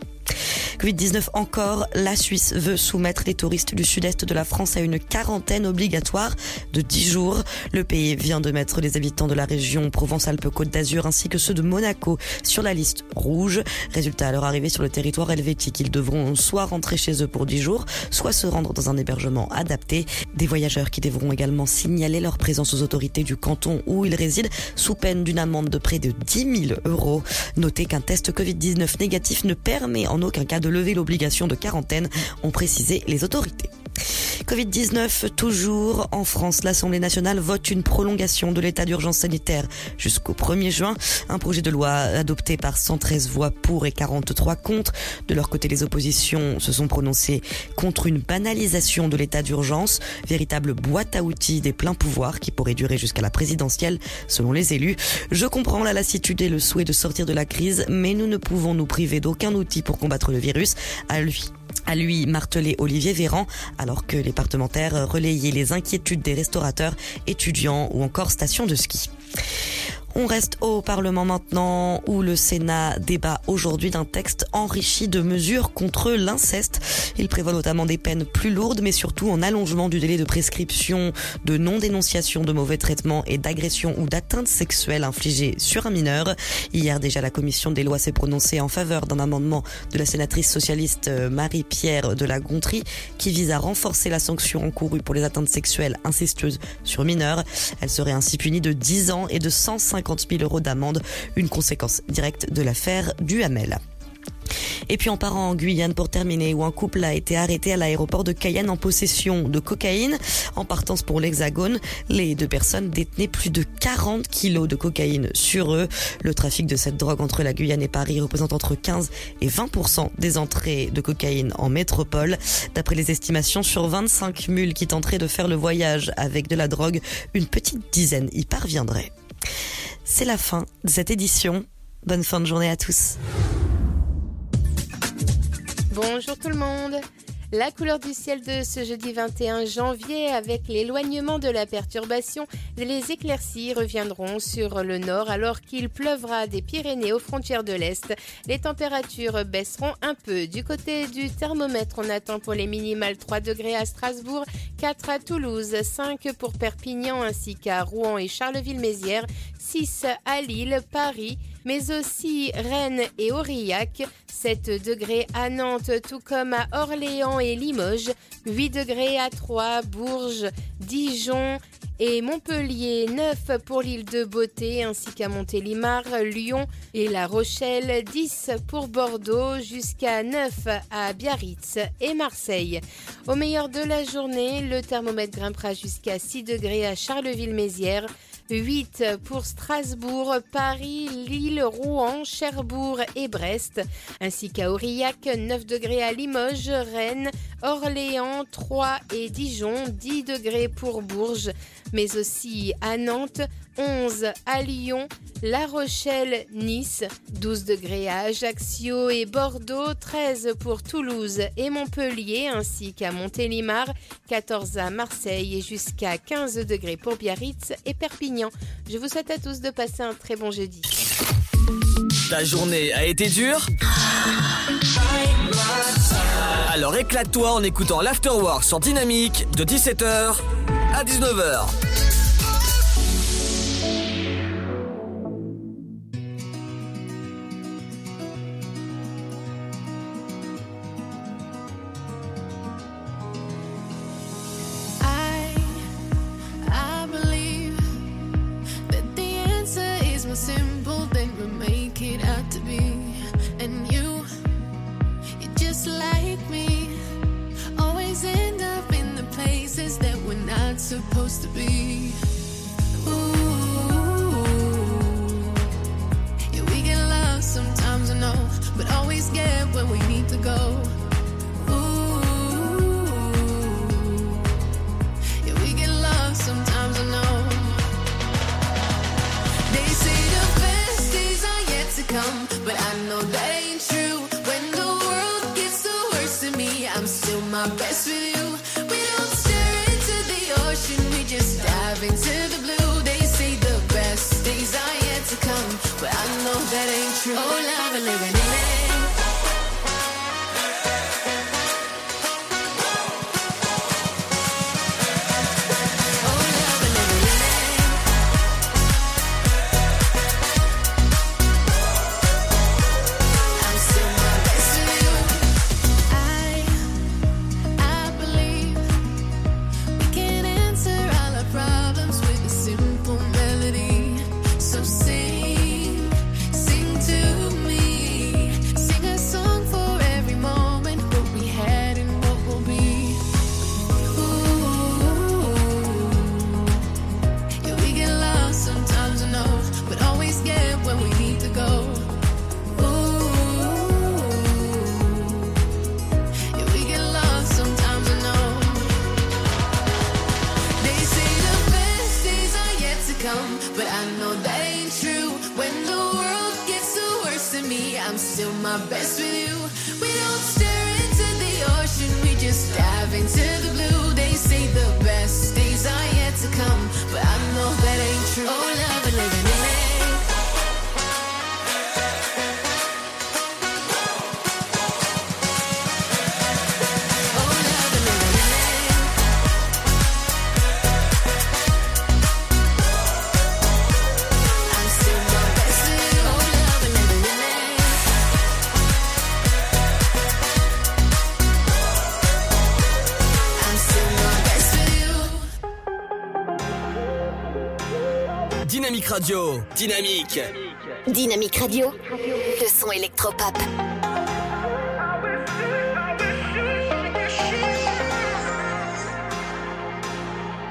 Covid-19 encore, la Suisse veut soumettre les touristes du sud-est de la France à une quarantaine obligatoire de 10 jours. Le pays vient de mettre les habitants de la région Provence-Alpes-Côte d'Azur ainsi que ceux de Monaco sur la liste rouge. Résultat, à leur arrivée sur le territoire helvétique, ils devront soit rentrer chez eux pour 10 jours, soit se rendre dans un hébergement adapté. Des voyageurs qui devront également signaler leur présence aux autorités du canton où ils résident sous peine d'une amende de près de 10 000 euros. Notez qu'un test Covid-19 négatif ne permet en aucun cas de lever l'obligation de quarantaine, ont précisé les autorités. Covid-19, toujours en France, l'Assemblée nationale vote une prolongation de l'état d'urgence sanitaire jusqu'au 1er juin. Un projet de loi adopté par 113 voix pour et 43 contre. De leur côté, les oppositions se sont prononcées contre une banalisation de l'état d'urgence, véritable boîte à outils des pleins pouvoirs qui pourrait durer jusqu'à la présidentielle, selon les élus. Je comprends la lassitude et le souhait de sortir de la crise, mais nous ne pouvons nous priver d'aucun outil pour combattre le virus. À lui à lui martelé Olivier Véran, alors que les parlementaires relayaient les inquiétudes des restaurateurs, étudiants ou encore stations de ski. On reste au Parlement maintenant où le Sénat débat aujourd'hui d'un texte enrichi de mesures contre l'inceste. Il prévoit notamment des peines plus lourdes mais surtout un allongement du délai de prescription de non-dénonciation de mauvais traitements et d'agression ou d'atteinte sexuelle infligée sur un mineur. Hier déjà la commission des lois s'est prononcée en faveur d'un amendement de la sénatrice socialiste euh, Marie-Pierre de la Gontrie qui vise à renforcer la sanction encourue pour les atteintes sexuelles incestueuses sur mineurs. Elle serait ainsi punie de 10 ans et de 150 000 euros d'amende, une conséquence directe de l'affaire du Hamel. Et puis en parant en Guyane pour terminer, où un couple a été arrêté à l'aéroport de Cayenne en possession de cocaïne. En partance pour l'Hexagone, les deux personnes détenaient plus de 40 kilos de cocaïne sur eux. Le trafic de cette drogue entre la Guyane et Paris représente entre 15 et 20% des entrées de cocaïne en métropole. D'après les estimations, sur 25 mules qui tenteraient de faire le voyage avec de la drogue, une petite dizaine y parviendraient. C'est la fin de cette édition. Bonne fin de journée à tous. Bonjour tout le monde. La couleur du ciel de ce jeudi 21 janvier avec l'éloignement de la perturbation, les éclaircies reviendront sur le nord alors qu'il pleuvra des Pyrénées aux frontières de l'Est. Les températures baisseront un peu. Du côté du thermomètre, on attend pour les minimales 3 degrés à Strasbourg, 4 à Toulouse, 5 pour Perpignan ainsi qu'à Rouen et Charleville-Mézières, 6 à Lille, Paris, mais aussi Rennes et Aurillac, 7 degrés à Nantes, tout comme à Orléans et Limoges, 8 degrés à Troyes, Bourges, Dijon et Montpellier, 9 pour l'île de Beauté, ainsi qu'à Montélimar, Lyon et La Rochelle, 10 pour Bordeaux, jusqu'à 9 à Biarritz et Marseille. Au meilleur de la journée, le thermomètre grimpera jusqu'à 6 degrés à Charleville-Mézières, 8 pour Strasbourg, Paris, Lille, Rouen, Cherbourg et Brest, ainsi qu'à Aurillac, 9 degrés à Limoges, Rennes, Orléans, Troyes et Dijon, 10 degrés pour Bourges, mais aussi à Nantes, 11 à Lyon, La Rochelle, Nice, 12 degrés à Ajaccio et Bordeaux, 13 pour Toulouse et Montpellier, ainsi qu'à Montélimar, 14 à Marseille et jusqu'à 15 degrés pour Biarritz et Perpignan. Je vous souhaite à tous de passer un très bon jeudi. Ta journée a été dure? Alors éclate-toi en écoutant l'Afterwork sur Dynamique de 17h à 19h. To be. Ooh, yeah, we get sometimes, I know, but always get where we need to go. Ooh. Yeah, we get sometimes, I know. They say the best days are yet to come, but I know that ain't true. Oh, love living Dynamique. Dynamique Radio, le son électropop.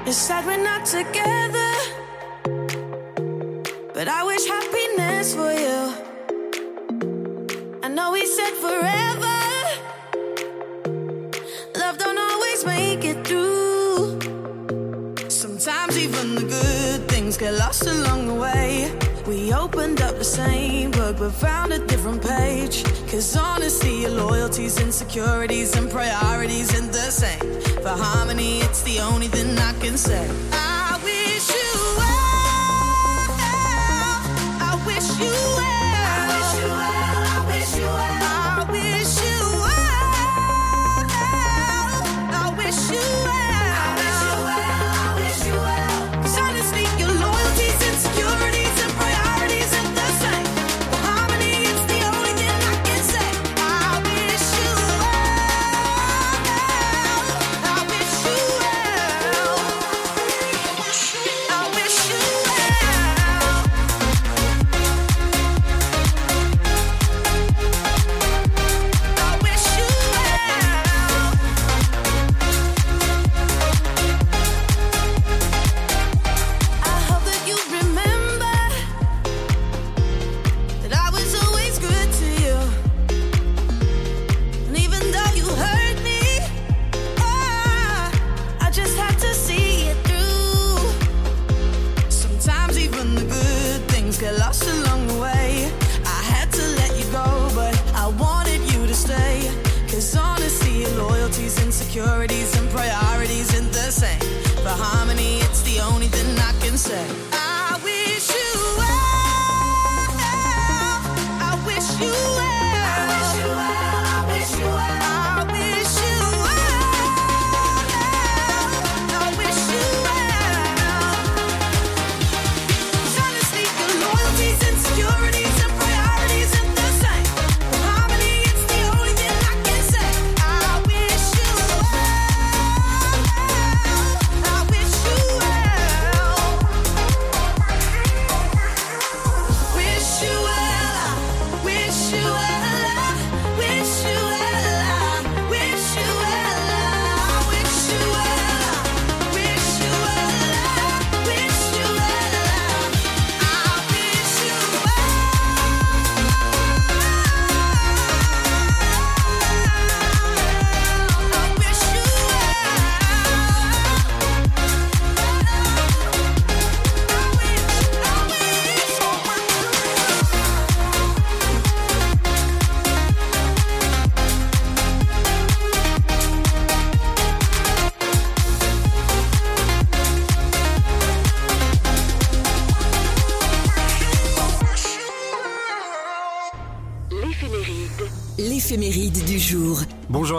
It's sad we're not together, insecurities, and priorities ain't the same. For harmony, it's the only thing I can say.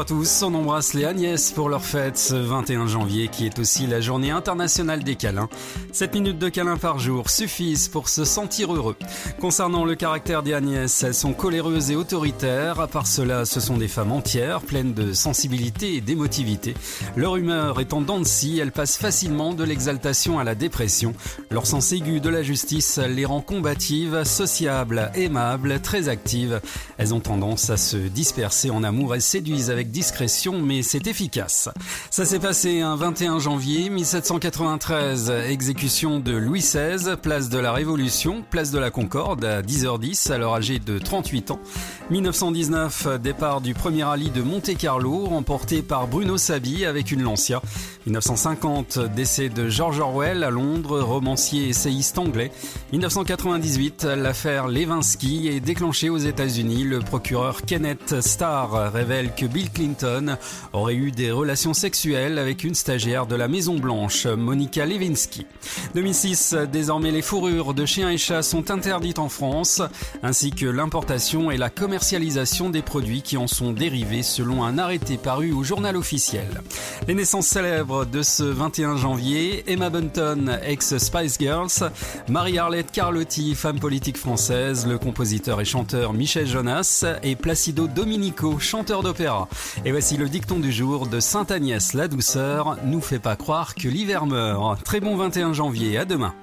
Tous, on embrasse les Agnès pour leur fête ce 21 janvier qui est aussi la journée internationale des câlins. 7 minutes de câlins par jour suffisent pour se sentir heureux. Concernant le caractère des Agnès, elles sont coléreuses et autoritaires. À part cela, ce sont des femmes entières, pleines de sensibilité et d'émotivité. Leur humeur étant de scie, elles passent facilement de l'exaltation à la dépression. Leur sens aigu de la justice les rend combatives, sociables, aimables, très actives. Elles ont tendance à se disperser en amour et séduisent avec discrétion, mais c'est efficace. Ça s'est passé un 21 janvier 1793, exécution de Louis XVI, place de la Révolution, place de la Concorde, à 10h10, alors âgé de 38 ans. 1919, départ du premier rallye de Monte-Carlo, remporté par Bruno Sabi avec une Lancia. 1950, décès de George Orwell à Londres, romancier essayiste anglais. 1998, l'affaire Levinsky est déclenchée aux États-Unis. Le procureur Kenneth Starr révèle que Bill Clinton aurait eu des relations sexuelles avec une stagiaire de la Maison Blanche, Monica Lewinsky. 2006, désormais les fourrures de chiens et chats sont interdites en France, ainsi que l'importation et la commercialisation des produits qui en sont dérivés selon un arrêté paru au journal officiel. Les naissances célèbres de ce 21 janvier, Emma Bunton, ex-Spice Girls, Marie-Arlette Carlotti, femme politique française, le compositeur et chanteur Michel Jonas et Placido Dominico, chanteur d'opéra. Et voici le dicton du jour de Sainte Agnès la douceur, nous fait pas croire que l'hiver meurt. Très bon 21 janvier, à demain.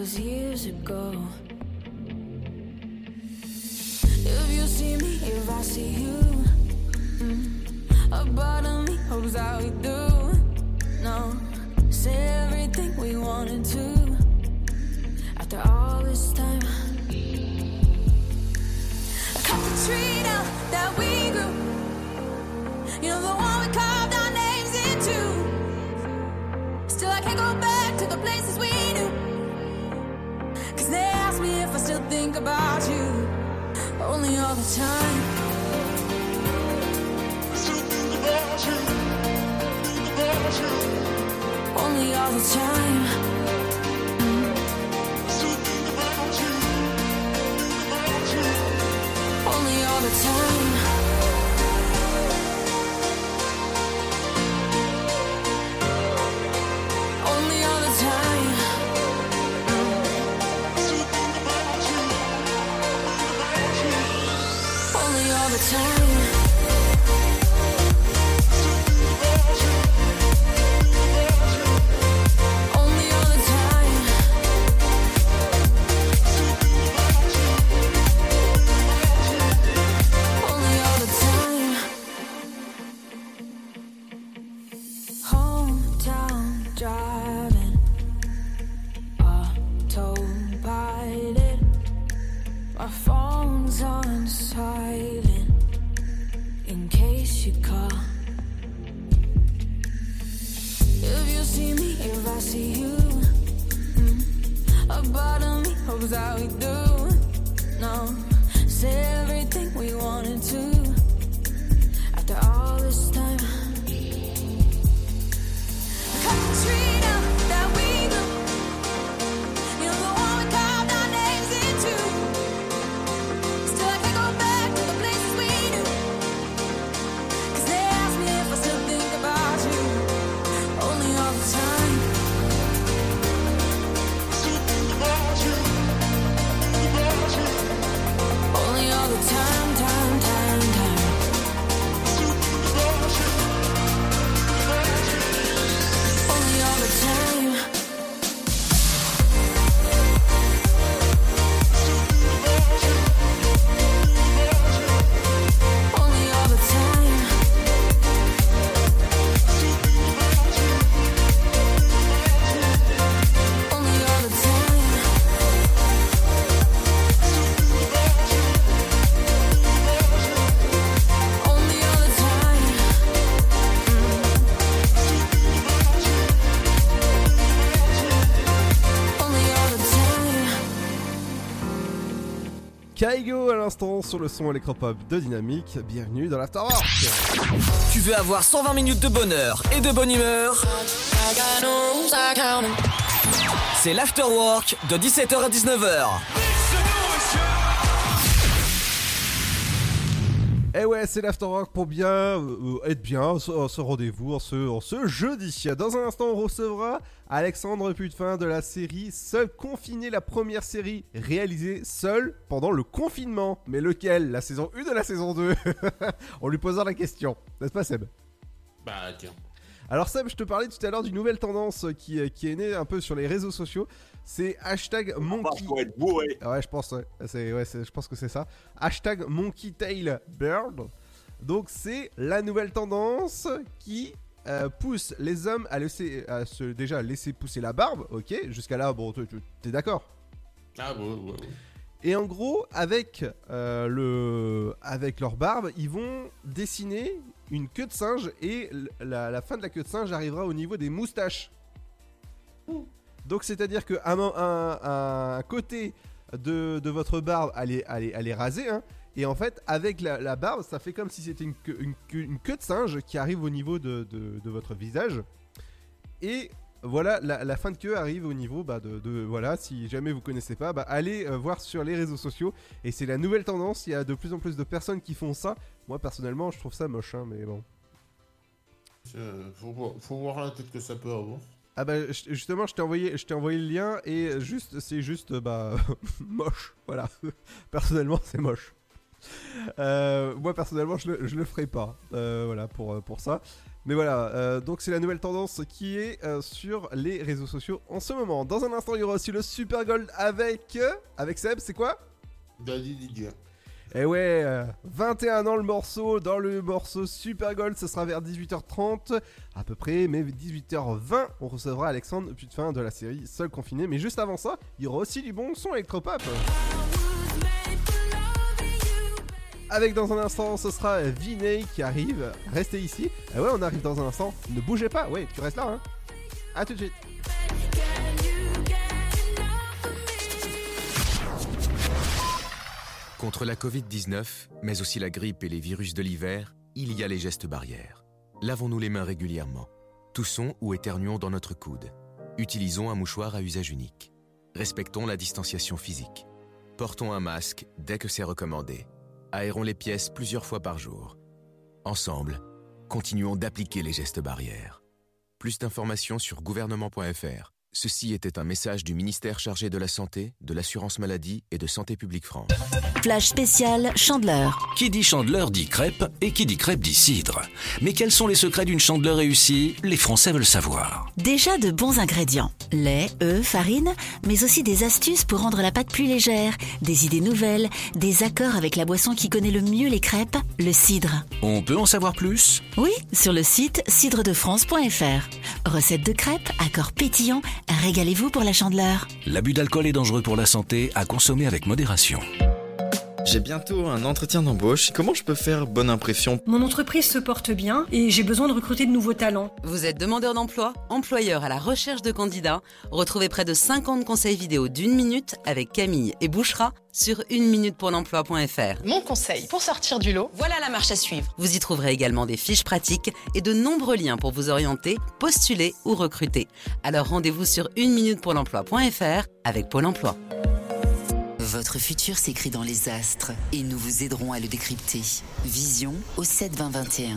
Was years ago. If you see me, if I see you, mm, a part of me hopes that we do. No, say everything we wanted to. After all this time. Cut the tree down that we grew. You know the one we carved our names into. Still, I can't go back to the places we still think about you. Only all the time. Still think about you. Think about you. Only all the time. Still think about you. Think about you. Only all the time. Time. Sur le son électropop de Dynamique. Bienvenue dans l'Afterwork. Tu veux avoir 120 minutes de bonheur et de bonne humeur? C'est l'Afterwork de 17h à 19h. Ouais, c'est l'Afterwork pour bien euh, euh, être bien ce, ce rendez-vous en ce, ce jeudi. Dans un instant, on recevra Alexandre Putefin de la série Seul confiné, la première série réalisée seul pendant le confinement. Mais lequel? La saison 1 de la saison 2 On lui posera la question, n'est-ce pas Seb? Bah tiens. Alors Seb, je te parlais tout à l'heure d'une nouvelle tendance qui, euh, qui est née un peu sur les réseaux sociaux. C'est hashtag monkey... faut être bourré. Ah Ouais, je pense, ouais. Je pense que c'est ça. Hashtag monkey tail bird. Donc c'est la nouvelle tendance qui euh, pousse les hommes à, laisser, à se déjà laisser pousser la barbe, ok Jusqu'à là, bon, t'es d'accord? Ah ouais, ouais, ouais. et en gros, avec, euh, le, avec leur barbe, ils vont dessiner une queue de singe et la, la fin de la queue de singe arrivera au niveau des moustaches. Donc c'est-à-dire que un, un- côté de, de votre barbe, elle est, rasée, hein, et en fait, avec la, barbe, ça fait comme si c'était une, une queue- de singe qui arrive au niveau de, de- de votre visage. Et voilà, la, la fin de queue arrive au niveau bah, de, de- Voilà, si jamais vous connaissez pas, bah, allez euh, voir sur les réseaux sociaux. Et c'est la nouvelle tendance, il y a de plus en plus de personnes qui font ça. Moi, personnellement, je trouve ça moche, hein, mais bon. Euh, faut, voir- faut voir la tête que ça peut avoir. Ah bah justement je t'ai envoyé le lien et juste c'est juste bah moche voilà. Personnellement c'est moche. Euh, moi personnellement je le, le ferai pas. Euh, voilà pour, euh, pour ça. Mais voilà donc c'est la nouvelle tendance qui est sur les réseaux sociaux en ce moment. Dans un instant il y aura aussi le Super Gold avec avec Seb c'est quoi? Daddy. Et ouais, euh, 21 ans le morceau, dans le morceau Super Gold, ce sera vers 18h30 à peu près, mais 18h20, on recevra Alexandre Putefin de la série Seul confiné. Mais juste avant ça, il y aura aussi du bon son électropop. Avec dans un instant, ce sera Vinay qui arrive. Restez ici. Et ouais, on arrive dans un instant. Ne bougez pas. Ouais, tu restes là. Hein. À tout de suite. Contre la Covid-19, mais aussi la grippe et les virus de l'hiver, il y a les gestes barrières. Lavons-nous les mains régulièrement. Toussons ou éternuons dans notre coude. Utilisons un mouchoir à usage unique. Respectons la distanciation physique. Portons un masque dès que c'est recommandé. Aérons les pièces plusieurs fois par jour. Ensemble, continuons d'appliquer les gestes barrières. Plus d'informations sur gouvernement.fr. Ceci était un message du ministère chargé de la Santé, de l'Assurance Maladie et de Santé Publique France. Flash spécial Chandeleur. Qui dit chandeleur dit crêpe et qui dit crêpe dit cidre. Mais quels sont les secrets d'une chandeleur réussie? Les Français veulent savoir. Déjà de bons ingrédients. Lait, œufs, farine, mais aussi des astuces pour rendre la pâte plus légère, des idées nouvelles, des accords avec la boisson qui connaît le mieux les crêpes, le cidre. On peut en savoir plus? Oui, sur le site cidredefrance.fr. Recette de crêpes, accords pétillants, régalez-vous pour la chandeleur. L'abus d'alcool est dangereux pour la santé, à consommer avec modération. J'ai bientôt un entretien d'embauche. Comment je peux faire bonne impression? Mon entreprise se porte bien et j'ai besoin de recruter de nouveaux talents. Vous êtes demandeur d'emploi, employeur à la recherche de candidats Retrouvez près de 50 conseils vidéo d'une minute avec Camille et Bouchera sur l'emploi.fr. Mon conseil pour sortir du lot, voilà la marche à suivre. Vous y trouverez également des fiches pratiques et de nombreux liens pour vous orienter, postuler ou recruter. Alors rendez-vous sur l'emploi.fr avec Pôle emploi. Votre futur s'écrit dans les astres et nous vous aiderons à le décrypter. Vision au 7 20 21.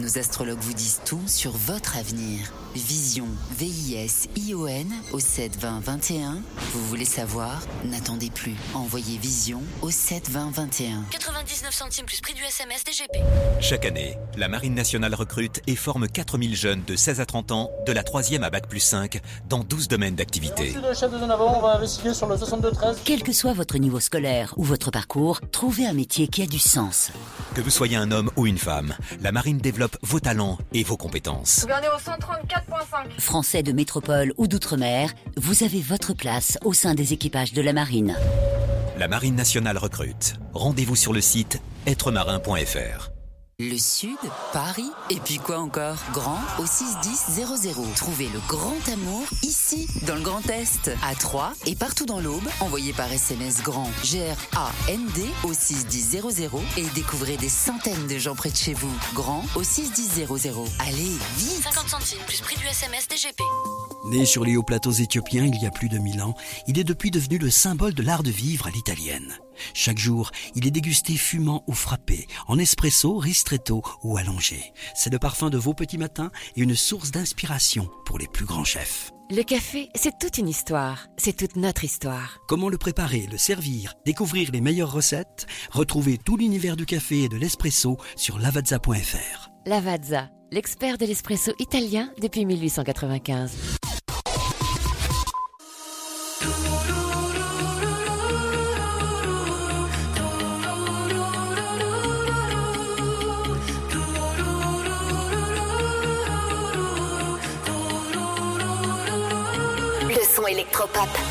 Nos astrologues vous disent tout sur votre avenir. Vision, V-I-S-I-O-N au 7 20 21. Vous voulez savoir? N'attendez plus. Envoyez Vision au 7 20 21. 99 centimes plus prix du SMS DGP. Chaque année, la Marine nationale recrute et forme 4000 jeunes de 16 à 30 ans, de la 3e à Bac plus 5, dans 12 domaines d'activité. Merci le chef de zone avant, on va investiguer sur le 62-13. Quel que soit votre niveau scolaire ou votre parcours, trouvez un métier qui a du sens. Que vous soyez un homme ou une femme, la Marine développe vos talents et vos compétences. Au 134.5. Français de métropole ou d'outre-mer, vous avez votre place au sein des équipages de la marine. La Marine nationale recrute. Rendez-vous sur le site êtremarin.fr. Le Sud, Paris, et puis quoi encore? Grand au 61000. Trouvez le grand amour ici, dans le Grand Est, à Troyes et partout dans l'Aube. Envoyez par SMS grand G-R-A-N-D au 61000 et découvrez des centaines de gens près de chez vous. Grand au 61000. Allez, vite 50 centimes plus prix du SMS DGP. Né sur les hauts plateaux éthiopiens il y a plus de mille ans, il est depuis devenu le symbole de l'art de vivre à l'italienne. Chaque jour, il est dégusté fumant ou frappé, en espresso, ristretto ou allongé. C'est le parfum de vos petits matins et une source d'inspiration pour les plus grands chefs. Le café, c'est toute une histoire. C'est toute notre histoire. Comment le préparer, le servir, découvrir les meilleures recettes? Retrouvez tout l'univers du café et de l'espresso sur lavazza.fr. Lavazza, l'expert de l'espresso italien depuis 1895. Son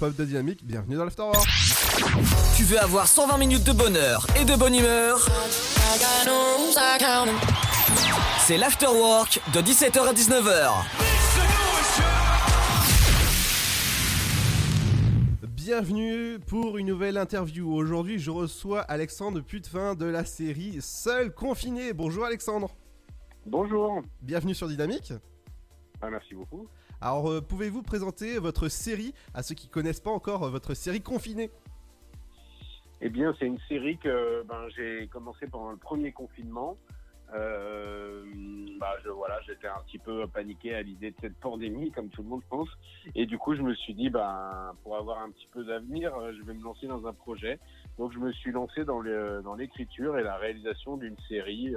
de Dynamique, bienvenue dans l'Afterwork. Tu veux avoir 120 minutes de bonheur et de bonne humeur? C'est l'Afterwork de 17h à 19h. bienvenue pour une nouvelle interview. Aujourd'hui, je reçois Alexandre Putevin de la série Seul confiné. Bonjour Alexandre. Bonjour. Bienvenue sur Dynamique. Ah, merci beaucoup. Alors, euh, pouvez-vous présenter votre série à ceux qui connaissent pas encore euh, votre série confinée? Eh bien, c'est une série que ben, j'ai commencé pendant le premier confinement. Euh, bah, je, voilà, j'étais un petit peu paniqué à l'idée de cette pandémie, comme tout le monde pense. Et du coup, je me suis dit, ben, pour avoir un petit peu d'avenir, je vais me lancer dans un projet. Donc, je me suis lancé dans, l'écriture et la réalisation d'une série,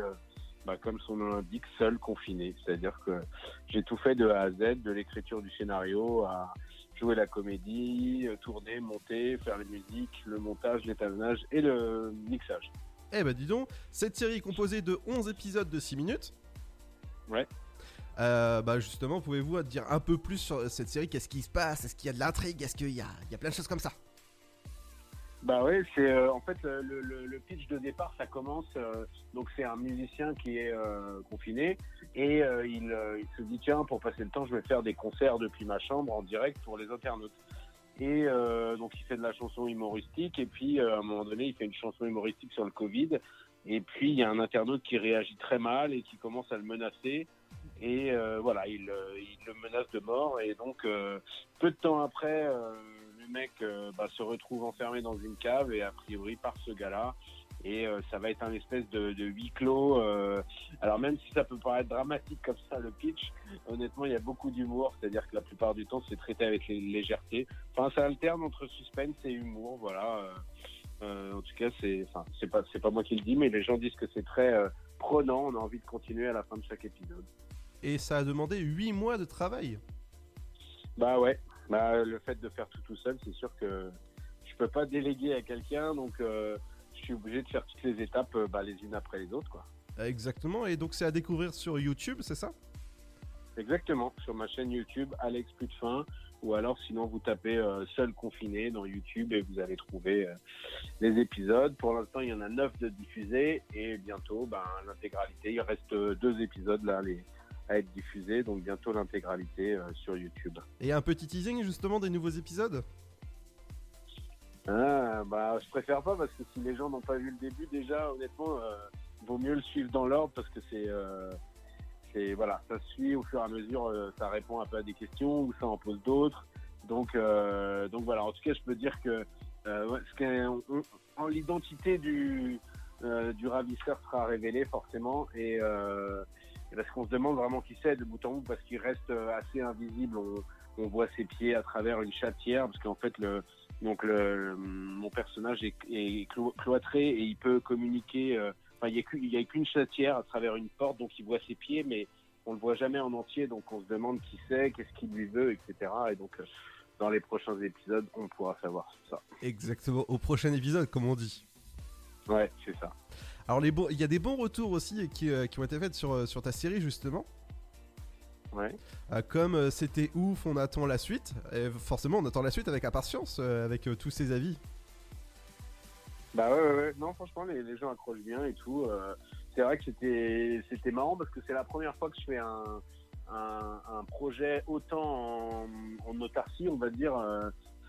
bah, comme son nom l'indique, seul confiné. C'est-à-dire que j'ai tout fait de A à Z, de l'écriture du scénario à jouer la comédie, euh, tourner, monter, faire la musique, le montage, l'étalonnage et le mixage. Eh ben dis donc, cette série est composée de 11 épisodes de 6 minutes. Ouais. Euh, bah justement, pouvez-vous dire un peu plus sur cette série? Qu'est-ce qui se passe? Est-ce qu'il y a de l'intrigue? Est-ce qu'il y a, il y a plein de choses comme ça? Bah ouais, c'est euh, en fait le, pitch de départ, ça commence. euh, donc c'est un musicien qui est euh, confiné et il, se dit tiens pour passer le temps, je vais faire des concerts depuis ma chambre en direct pour les internautes. Et donc il fait de la chanson humoristique et puis à un moment donné il fait une chanson humoristique sur le Covid et puis il y a un internaute qui réagit très mal et qui commence à le menacer et voilà il, le menace de mort et donc peu de temps après le mec euh, bah, se retrouve enfermé dans une cave et a priori par ce gars-là et euh, ça va être un espèce de, de huis clos. euh, alors même si ça peut paraître dramatique comme ça le pitch, honnêtement il y a beaucoup d'humour, c'est-à-dire que la plupart du temps c'est traité avec légèreté. Enfin ça alterne entre suspense et humour, voilà. euh, en tout cas c'est, enfin c'est pas c'est pas moi qui le dis, mais les gens disent que c'est très euh, prenant. On a envie de continuer à la fin de chaque épisode. Et ça a demandé 8 mois de travail. Bah ouais, bah, le fait de faire tout tout seul, c'est sûr que je peux pas déléguer à quelqu'un, donc euh, je suis obligé de faire toutes les étapes euh, bah, les unes après les autres, quoi. Exactement, et donc c'est à découvrir sur YouTube, c'est ça? Exactement, sur ma chaîne YouTube, Alex Putefin, ou alors sinon vous tapez euh, Seul confiné dans YouTube et vous allez trouver les épisodes. Pour l'instant, il y en a neuf de diffusés et bientôt, ben, l'intégralité. Il reste deux épisodes là les- à être diffusés, donc bientôt l'intégralité euh, sur YouTube. Et un petit teasing justement des nouveaux épisodes? Ah, bah, je préfère pas parce que si les gens n'ont pas vu le début, déjà, honnêtement, euh, vaut mieux le suivre dans l'ordre parce que c'est, euh, c'est, voilà, ça se suit au fur et à mesure, ça répond un peu à des questions ou ça en pose d'autres. Donc, euh, donc voilà. En tout cas, je peux dire que euh, ce l'identité du euh, du ravisseur sera révélée forcément et et parce qu'on se demande vraiment qui c'est de bout en bout parce qu'il reste euh, assez invisible. On, on voit ses pieds à travers une chatière parce qu'en fait le donc le, mon personnage est, est clo- cloîtré et il peut communiquer. euh, Enfin, il y a qu'une- qu'une chatière à travers une porte, donc il voit ses pieds, mais on le voit jamais en entier. Donc on se demande qui c'est, qu'est-ce qu'il lui veut, etc. Et donc euh, dans les prochains épisodes, on pourra savoir ça. Exactement, au prochain épisode, comme on dit. Ouais, c'est ça. Alors les bons- il y a des bons retours aussi qui, euh, qui ont été faits sur, euh, sur ta série justement. Ouais. Euh, comme euh, c'était ouf, on attend la suite. Et forcément, on attend la suite avec impatience, euh, avec tous ces avis. Bah ouais, ouais, ouais. non, franchement, les, les gens accrochent bien et tout. c'est vrai que c'était c'était marrant parce que c'est la première fois que je fais un, un, un projet autant en, en autarcie, on va dire,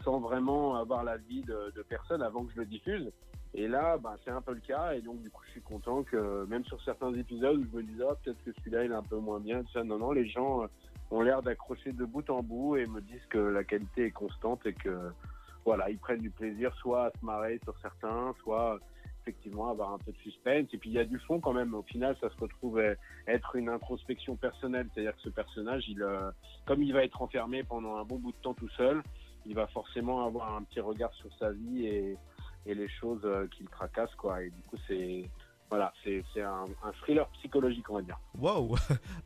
sans vraiment avoir l'avis de, de personne avant que je le diffuse. Et là, bah, c'est un peu le cas, et donc du coup, je suis content que même sur certains épisodes je me disais, ah, peut-être que celui-là, il est un peu moins bien, ça, non, non, les gens euh, ont l'air d'accrocher de bout en bout et me disent que la qualité est constante et que voilà, ils prennent du plaisir soit à se marrer sur certains, soit effectivement avoir un peu de suspense. Et puis il y a du fond quand même. Au final, ça se retrouve être une introspection personnelle, c'est-à-dire que ce personnage, il, euh, comme il va être enfermé pendant un bon bout de temps tout seul, il va forcément avoir un petit regard sur sa vie et, et les choses euh, qui le tracassent, quoi. Et du coup, c'est voilà, c'est un, un thriller psychologique, on va dire. Waouh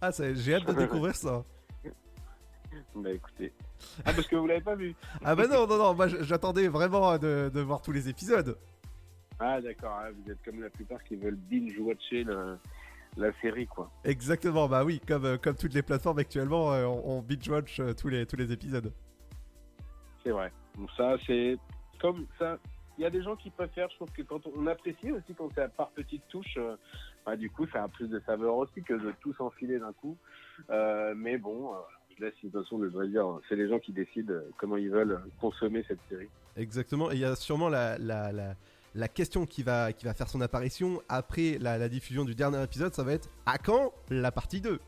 Ah, j'ai hâte de découvrir ça. Bah écoutez. Ah, parce que vous l'avez pas vu Ah bah non, non, non, moi j'attendais vraiment de, de voir tous les épisodes. Ah d'accord, ah, vous êtes comme la plupart qui veulent binge-watcher le- la série, quoi. Exactement, bah oui, comme, euh, comme toutes les plateformes actuellement, euh, on, on binge-watch euh, tous, les, tous les épisodes. C'est vrai. Donc ça, c'est comme ça. Il y a des gens qui préfèrent, je trouve que quand on, on apprécie aussi quand c'est par petites touches, euh, bah, du coup, ça a plus de saveur aussi que de tout s'enfiler d'un coup. Euh, mais bon, euh, je laisse de toute façon le dire. C'est les gens qui décident comment ils veulent consommer cette série. Exactement. Et il y a sûrement la, la, la, la question qui va, qui va faire son apparition après la, la diffusion du dernier épisode. Ça va être à quand la partie 2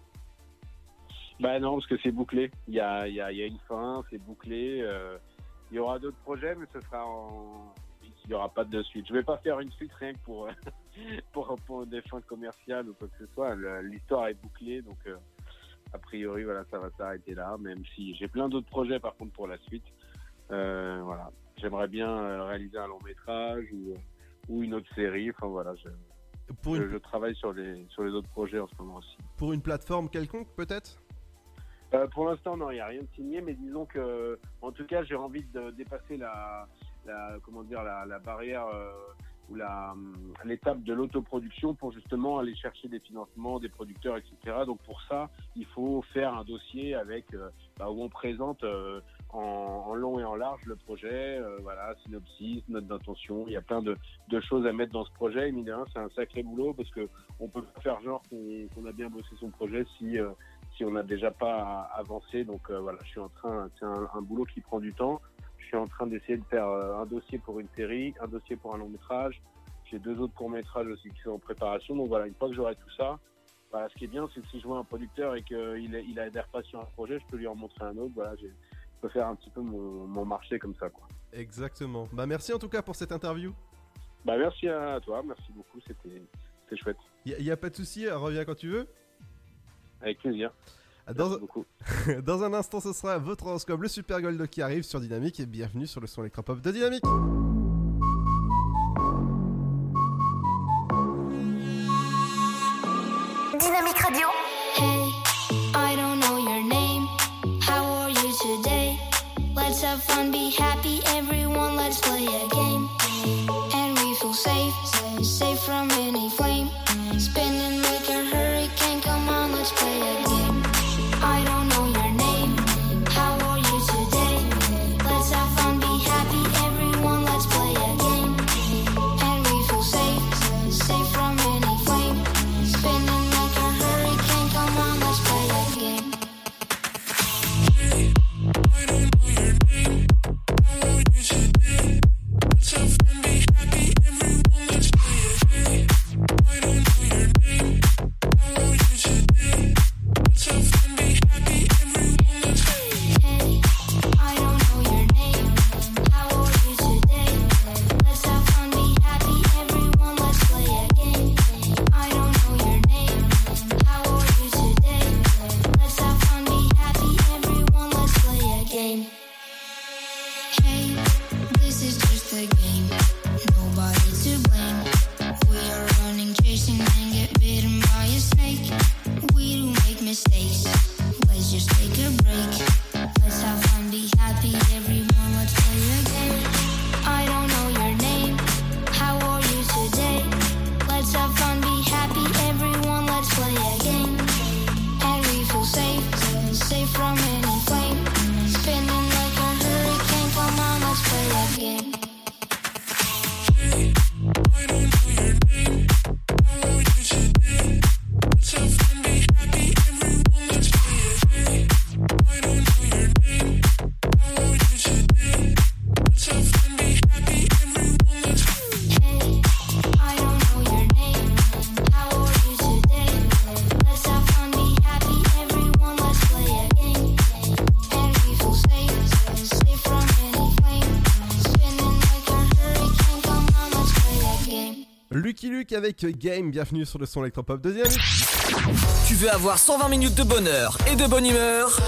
Bah non, parce que c'est bouclé. Il y a, y, a, il y a une fin, c'est bouclé. euh, il y aura d'autres projets, mais ce sera en. Il n'y aura pas de suite. Je vais pas faire une suite rien que pour, pour, pour des fins commerciales ou quoi que ce soit. L'histoire est bouclée, donc euh, a priori, voilà, ça va s'arrêter là. Même si j'ai plein d'autres projets par contre pour la suite. Euh, voilà. J'aimerais bien euh, réaliser un long métrage ou, ou une autre série. Enfin voilà, je, Pour je, une- je travaille sur les, sur les autres projets en ce moment aussi. Pour une plateforme quelconque, peut-être? Euh, pour l'instant, non, il n'y a rien de signé, mais disons que, en tout cas, j'ai envie de dépasser la, la comment dire, la, barrière euh, ou la hum, l'étape de l'autoproduction pour justement aller chercher des financements, des producteurs, etc. Donc pour ça, il faut faire un dossier avec euh, bah, où on présente euh, en, long et en large le projet, euh, voilà, synopsis, note d'intention. Il y a plein de, choses à mettre dans ce projet. Et mine c'est un sacré boulot parce que on peut faire genre qu'on a bien bossé son projet si euh, si on n'a déjà pas avancé. Donc euh, voilà, je suis en train, c'est un boulot qui prend du temps. Je suis en train d'essayer de faire euh, un dossier pour une série, un dossier pour un long métrage. J'ai deux autres courts métrages aussi qui sont en préparation. Donc voilà, une fois que j'aurai tout ça, bah, ce qui est bien, c'est que si je vois un producteur et qu'il il adhère pas sur un projet, je peux lui en montrer un autre. Voilà, je peux faire un petit peu mon, mon marché comme ça. Quoi. Exactement. Bah merci en tout cas pour cette interview. Bah merci à toi, merci beaucoup, c'était chouette. Il n'y a, pas de souci, reviens quand tu veux. Avec plaisir. Dans, Dans un instant, ce sera votre horoscope, le Super Gold qui arrive sur Dynamique. Et bienvenue sur le son électropop de Dynamique. Dynamique avec Game, bienvenue sur le son électropop de Dynamique. Tu veux avoir 120 minutes de bonheur et de bonne humeur?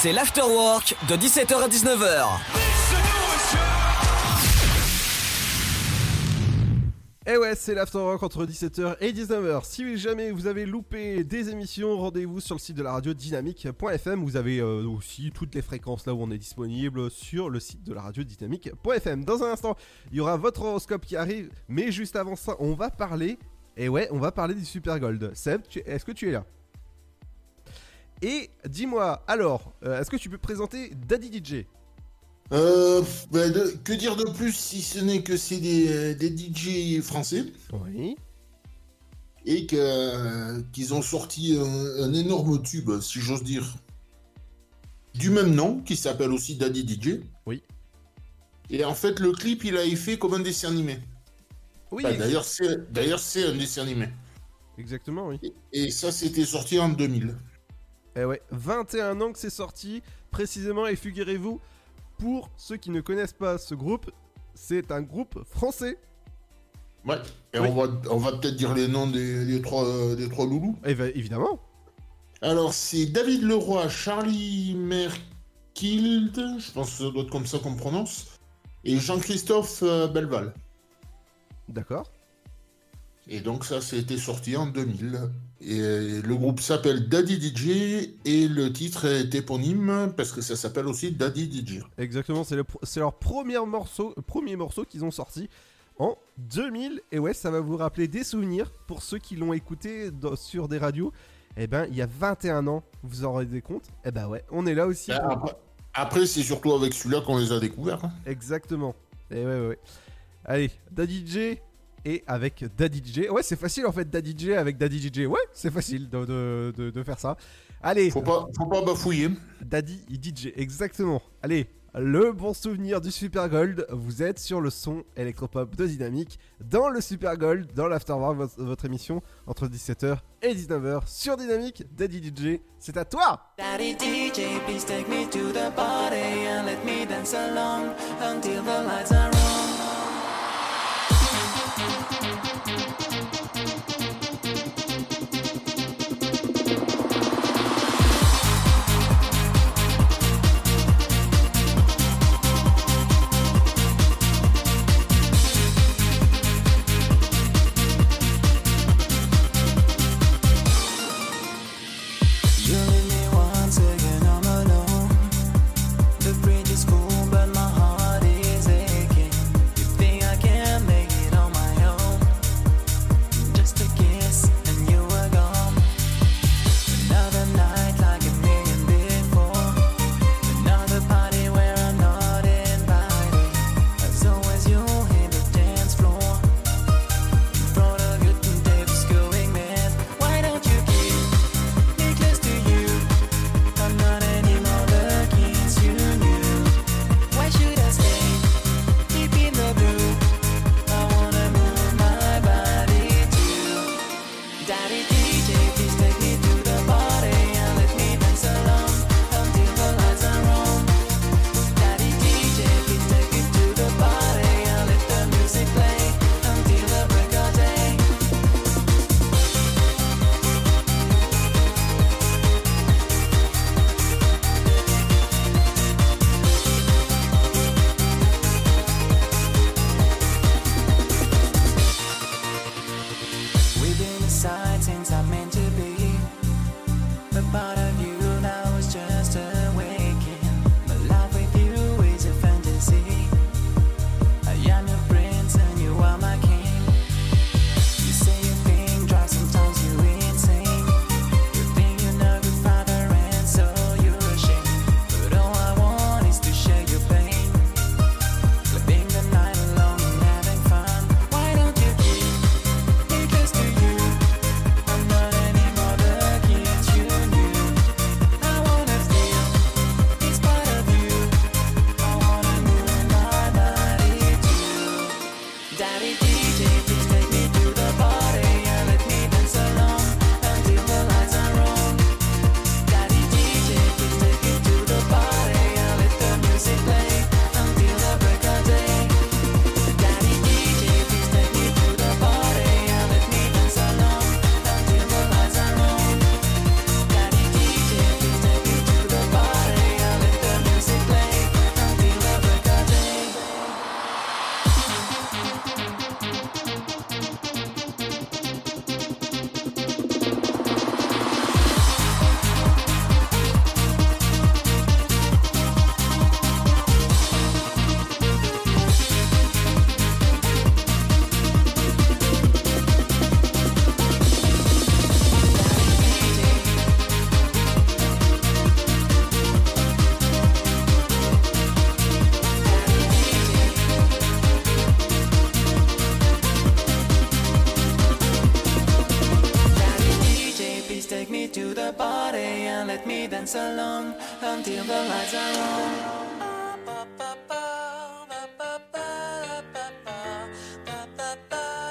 C'est l'afterwork de 17h à 19h. Et ouais, c'est l'Afterwork entre 17h et 19h. Si jamais vous avez loupé des émissions, rendez-vous sur le site de la radio dynamique.fm. Vous avez euh, aussi toutes les fréquences là où on est disponible sur le site de la radio dynamique.fm. Dans un instant, il y aura votre horoscope qui arrive, mais juste avant ça, on va parler. Et ouais, on va parler du Super Gold. Seb, est-ce que tu es là? Et dis-moi, alors, euh, est-ce que tu peux présenter Daddy DJ Euh, bah, de- que dire de plus si ce n'est que c'est des, des DJ français Oui. et que- qu'ils ont sorti un, un énorme tube, si j'ose dire, du même nom, qui s'appelle aussi Daddy DJ. Oui. Et en fait, le clip, il a été fait comme un dessin animé. Oui, D'ailleurs, c'est d'ailleurs, c'est un dessin animé. exactement, oui. Et ça, c'était sorti en 2000. Eh ouais, 21 ans que c'est sorti, précisément, et figurez-vous, pour ceux qui ne connaissent pas ce groupe, c'est un groupe français. Ouais. Et Oui. on va, on va peut-être dire les noms des, des trois, des trois loulous. Eh ben, évidemment. Alors, c'est David Leroy, Charlie Merkild, je pense que ça doit être comme ça qu'on prononce, et Jean-Christophe euh, Belval. D'accord. Et donc ça, c'était sorti en 2000. Et le groupe s'appelle Daddy DJ et le titre est éponyme parce que ça s'appelle aussi Daddy DJ. Exactement, c'est le pr- c'est leur premier morceau, premier morceau qu'ils ont sorti en 2000. Et ouais, ça va vous rappeler des souvenirs pour ceux qui l'ont écouté dans- sur des radios. Eh ben, il y a 21 ans, vous en rendez compte? Eh ben ouais, on est là aussi. Pour- Après, après, c'est surtout avec celui-là qu'on les a découverts. hein. Exactement. Et ouais, ouais, ouais. Allez, Daddy J et avec Daddy J. Ouais, c'est facile en fait, Daddy J avec Daddy DJ. Ouais, c'est facile de, de- de- de faire ça. Allez. Faut pas, faut pas bafouiller. Daddy DJ, exactement. Allez, le bon souvenir du Super Gold. Vous êtes sur le son électropop de Dynamique dans le Super Gold, dans l'Afterwork, votre, votre émission entre 17h et 19h sur Dynamique. Daddy DJ, c'est à toi. Daddy DJ, please take me to the party and let me dance along until the lights are on.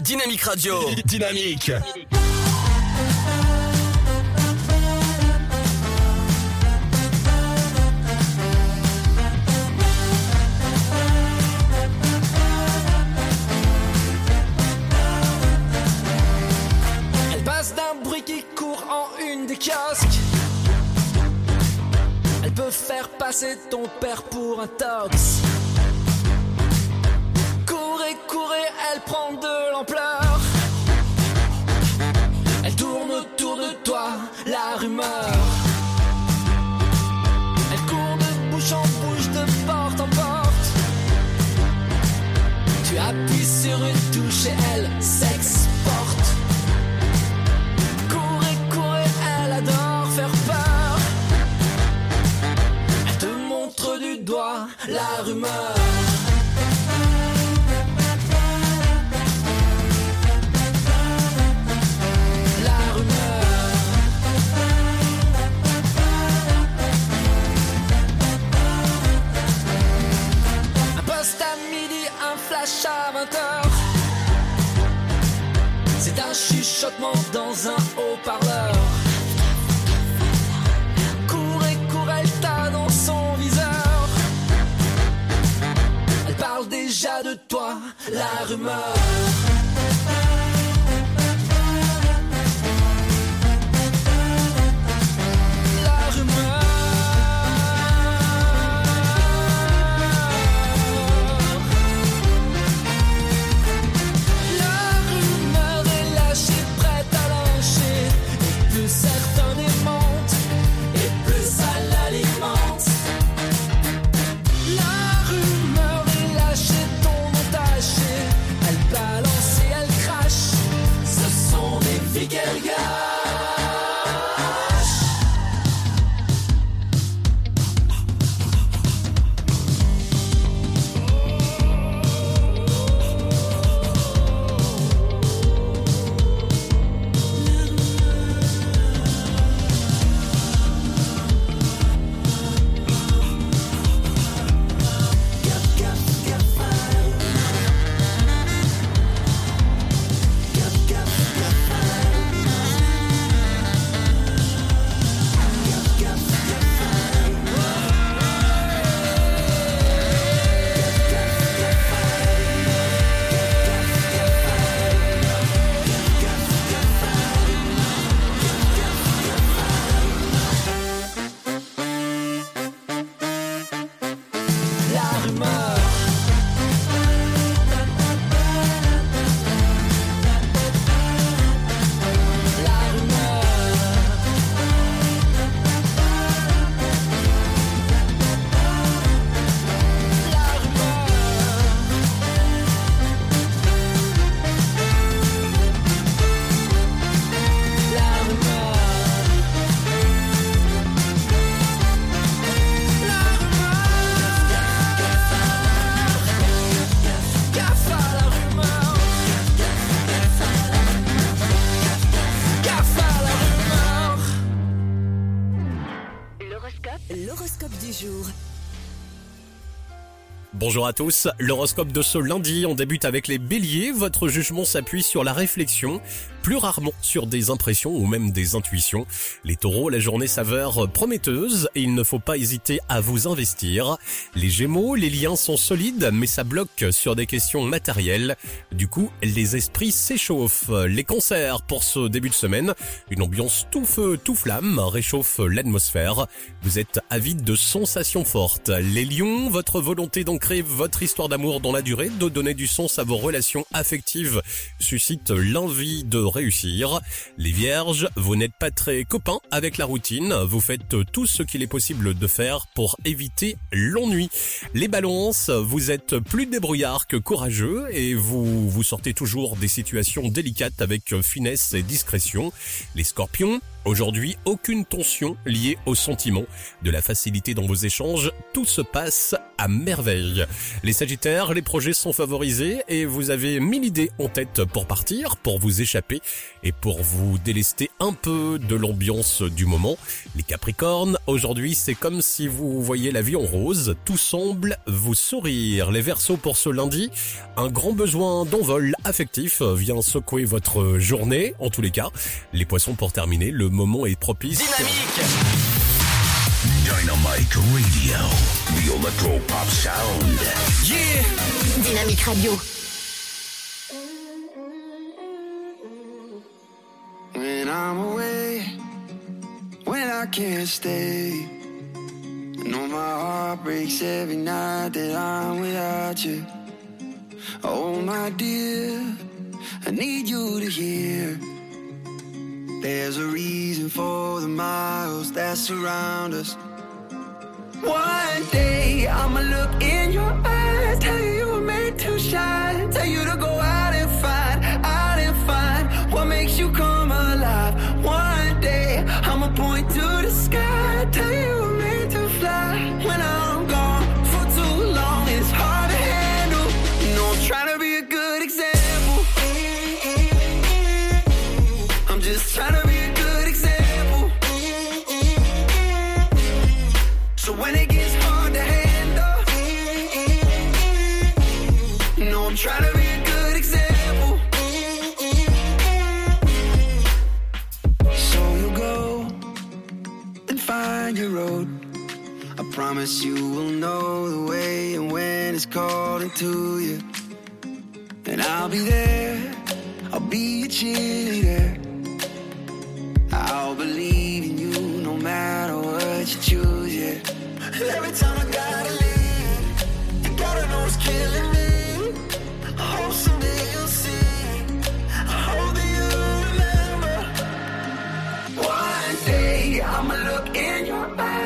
Dynamique Radio. Dynamique. Elle passe d'un bruit qui court en une des kiosques. Elle peut faire passer ton père pour un tox. Bonjour à tous, l'horoscope de ce lundi, on débute avec les béliers, votre jugement s'appuie sur la réflexion, plus rarement sur des impressions ou même des intuitions. Les taureaux, la journée s'avère prometteuse et il ne faut pas hésiter à vous investir. Les gémeaux, les liens sont solides mais ça bloque sur des questions matérielles. Du coup, les esprits s'échauffent. Les concerts pour ce début de semaine, une ambiance tout feu, tout flamme réchauffe l'atmosphère. Vous êtes avide de sensations fortes. Les lions, votre volonté d'ancrer votre histoire d'amour dans la durée, de donner du sens à vos relations affectives suscite l'envie de Les vierges, vous n'êtes pas très copains avec la routine, vous faites tout ce qu'il est possible de faire pour éviter l'ennui. Les balances, vous êtes plus débrouillard que courageux et vous vous sortez toujours des situations délicates avec finesse et discrétion. Les scorpions, Aujourd'hui, aucune tension liée au sentiment, de la facilité dans vos échanges, tout se passe à merveille. Les Sagittaires, les projets sont favorisés et vous avez mille idées en tête pour partir, pour vous échapper et pour vous délester un peu de l'ambiance du moment. Les Capricornes, aujourd'hui c'est comme si vous voyez la vie en rose, tout semble vous sourire. Les Verseaux pour ce lundi, un grand besoin d'envol affectif vient secouer votre journée, en tous les cas. Les Poissons pour terminer, le moment est propice. Dynamique Dynamite Radio, the electro pop sound. Yeah Dynamique Radio. When I'm away, when I can't stay. I know my heart breaks every night that I'm without you. Oh, my dear, I need you to hear. There's a reason for the miles that surround us. One day I'ma look in your eyes, tell you you were made to shine, tell you to go promise you will know the way and when it's calling to you. And I'll be there, I'll be a cheerleader. I'll believe in you no matter what you choose, yeah. And every time I gotta leave, you gotta know it's killing me. I hope someday you'll see. I hope that you remember. One day I'ma look in your eyes,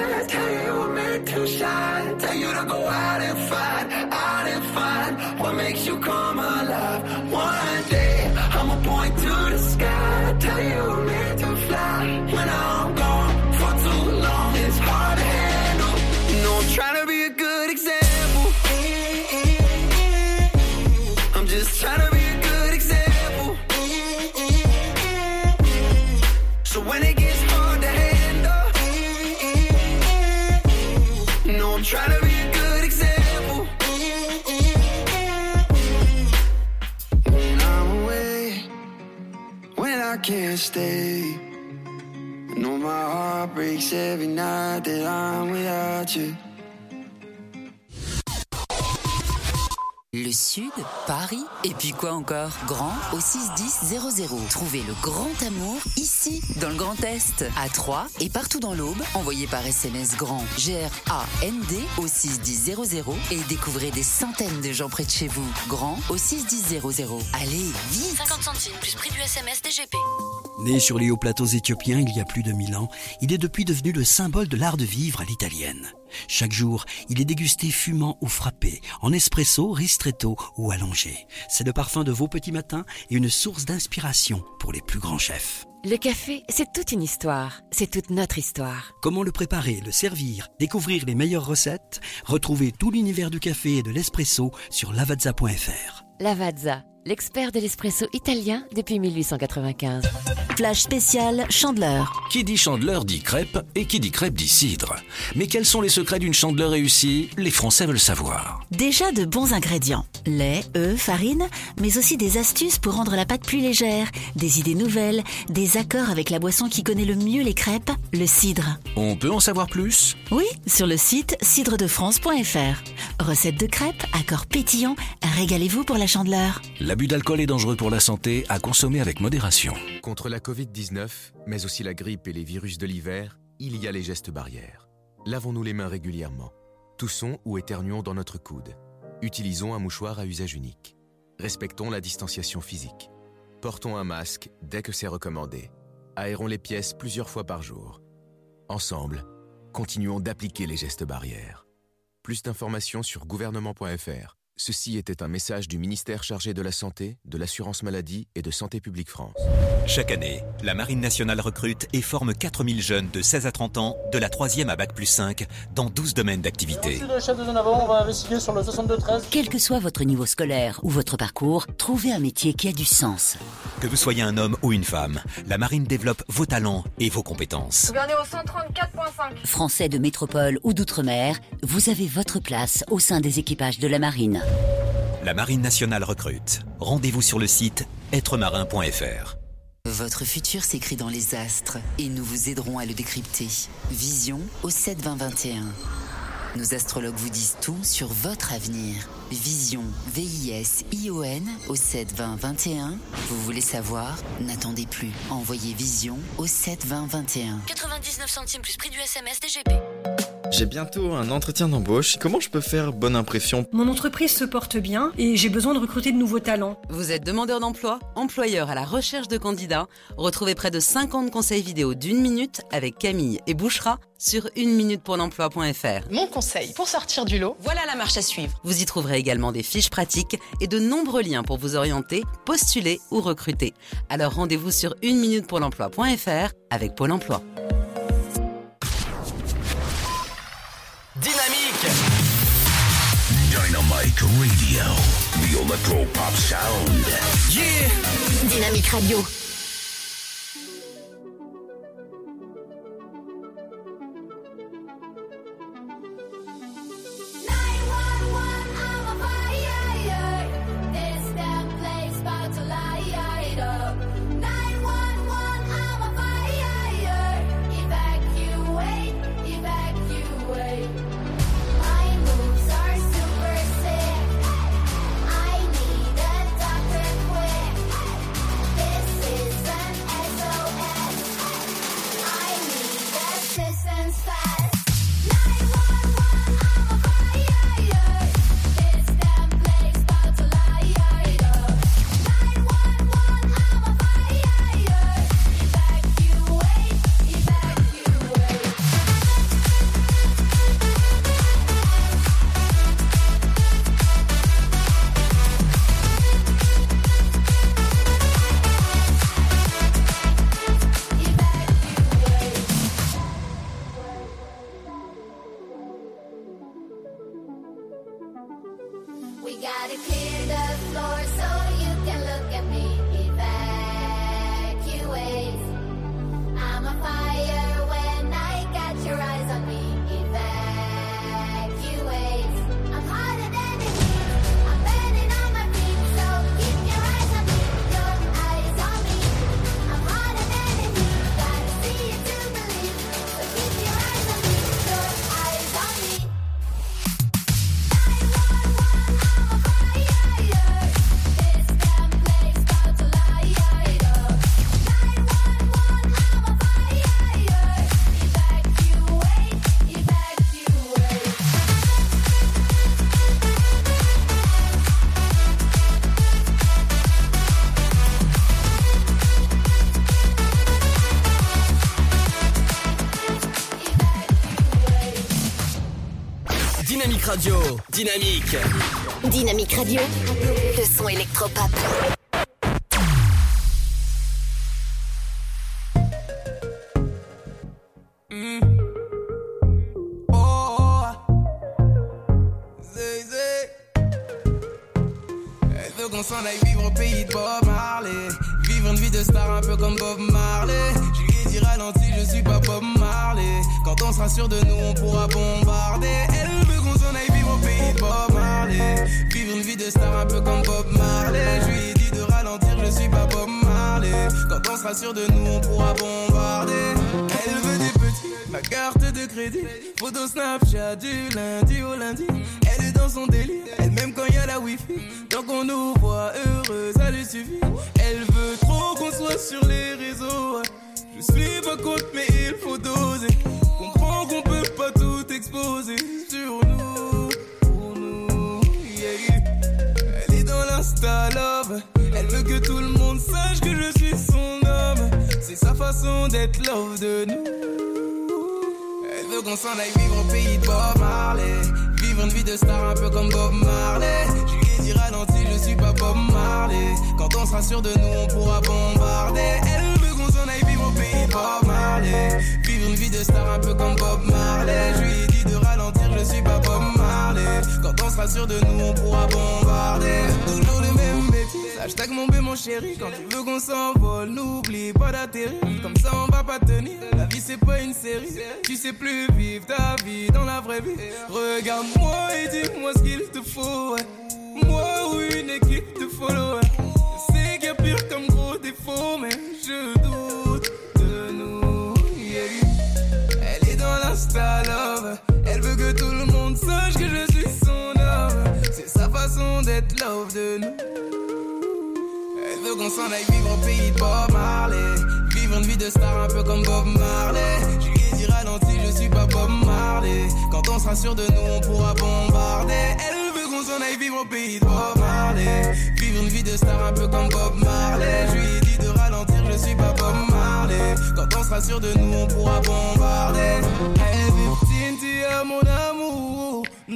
can't stay. I know my heart breaks every night that I'm without you. Le Sud, Paris, et puis quoi encore? Grand au 61000. Trouvez le grand amour ici, dans le Grand Est, à Troyes et partout dans l'Aube. Envoyez par SMS grand G-R-A-N-D au 61000 et découvrez des centaines de gens près de chez vous. Grand au 61000. Allez, vite 50 centimes plus prix du SMS DGP. Né sur les hauts plateaux éthiopiens il y a plus de mille ans, il est depuis devenu le symbole de l'art de vivre à l'italienne. Chaque jour, il est dégusté fumant ou frappé, en espresso, ristretto ou allongé. C'est le parfum de vos petits matins et une source d'inspiration pour les plus grands chefs. Le café, c'est toute une histoire. C'est toute notre histoire. Comment le préparer, le servir, découvrir les meilleures recettes? Retrouvez tout l'univers du café et de l'espresso sur lavazza.fr. Lavazza, l'expert de l'espresso italien depuis 1895. Flash spécial Chandeleur. Qui dit chandeleur dit crêpe et qui dit crêpe dit cidre. Mais quels sont les secrets d'une chandeleur réussie? Les Français veulent savoir. Déjà de bons ingrédients. Lait, œufs, farine, mais aussi des astuces pour rendre la pâte plus légère, des idées nouvelles, des accords avec la boisson qui connaît le mieux les crêpes, le cidre. On peut en savoir plus? Oui, sur le site cidredefrance.fr. Recette de crêpes, accords pétillants, régalez-vous pour la chandeleur. L'abus d'alcool est dangereux pour la santé, à consommer avec modération. Contre la Covid-19, mais aussi la grippe et les virus de l'hiver, il y a les gestes barrières. Lavons-nous les mains régulièrement. Toussons ou éternuons dans notre coude. Utilisons un mouchoir à usage unique. Respectons la distanciation physique. Portons un masque dès que c'est recommandé. Aérons les pièces plusieurs fois par jour. Ensemble, continuons d'appliquer les gestes barrières. Plus d'informations sur gouvernement.fr. Ceci était un message du ministère chargé de la Santé, de l'Assurance Maladie et de Santé publique France. Chaque année, la Marine nationale recrute et forme 4000 jeunes de 16 à 30 ans, de la 3e à Bac plus 5, dans 12 domaines d'activité. Merci le chef de zone avant, on va investiguer sur le 62-13. Quel que soit votre niveau scolaire ou votre parcours, trouvez un métier qui a du sens. Que vous soyez un homme ou une femme, la Marine développe vos talents et vos compétences. Gouverneur au 134.5. Français de métropole ou d'outre-mer, vous avez votre place au sein des équipages de la marine. La Marine nationale recrute. Rendez-vous sur le site êtremarin.fr. Votre futur s'écrit dans les astres et nous vous aiderons à le décrypter. Vision au 7 20 21. Nos astrologues vous disent tout sur votre avenir. Vision, V-I-S-I-O-N au 7 20 21. Vous voulez savoir? N'attendez plus. Envoyez Vision au 7 20 21. 99 centimes plus prix du SMS DGP. J'ai bientôt un entretien d'embauche. Comment je peux faire bonne impression? Mon entreprise se porte bien et j'ai besoin de recruter de nouveaux talents. Vous êtes demandeur d'emploi, employeur à la recherche de candidats Retrouvez près de 50 conseils vidéo d'une minute avec Camille et Bouchera sur une minute pour l'emploi.fr. Mon conseil pour sortir du lot, voilà la marche à suivre. Vous y trouverez également des fiches pratiques et de nombreux liens pour vous orienter, postuler ou recruter. Alors rendez-vous sur une minute pour l'emploi.fr avec Pôle emploi. Radio, the electro pop sound. Yeah Dynamique Radio. Dynamique. Dynamique Radio. Le son électropop.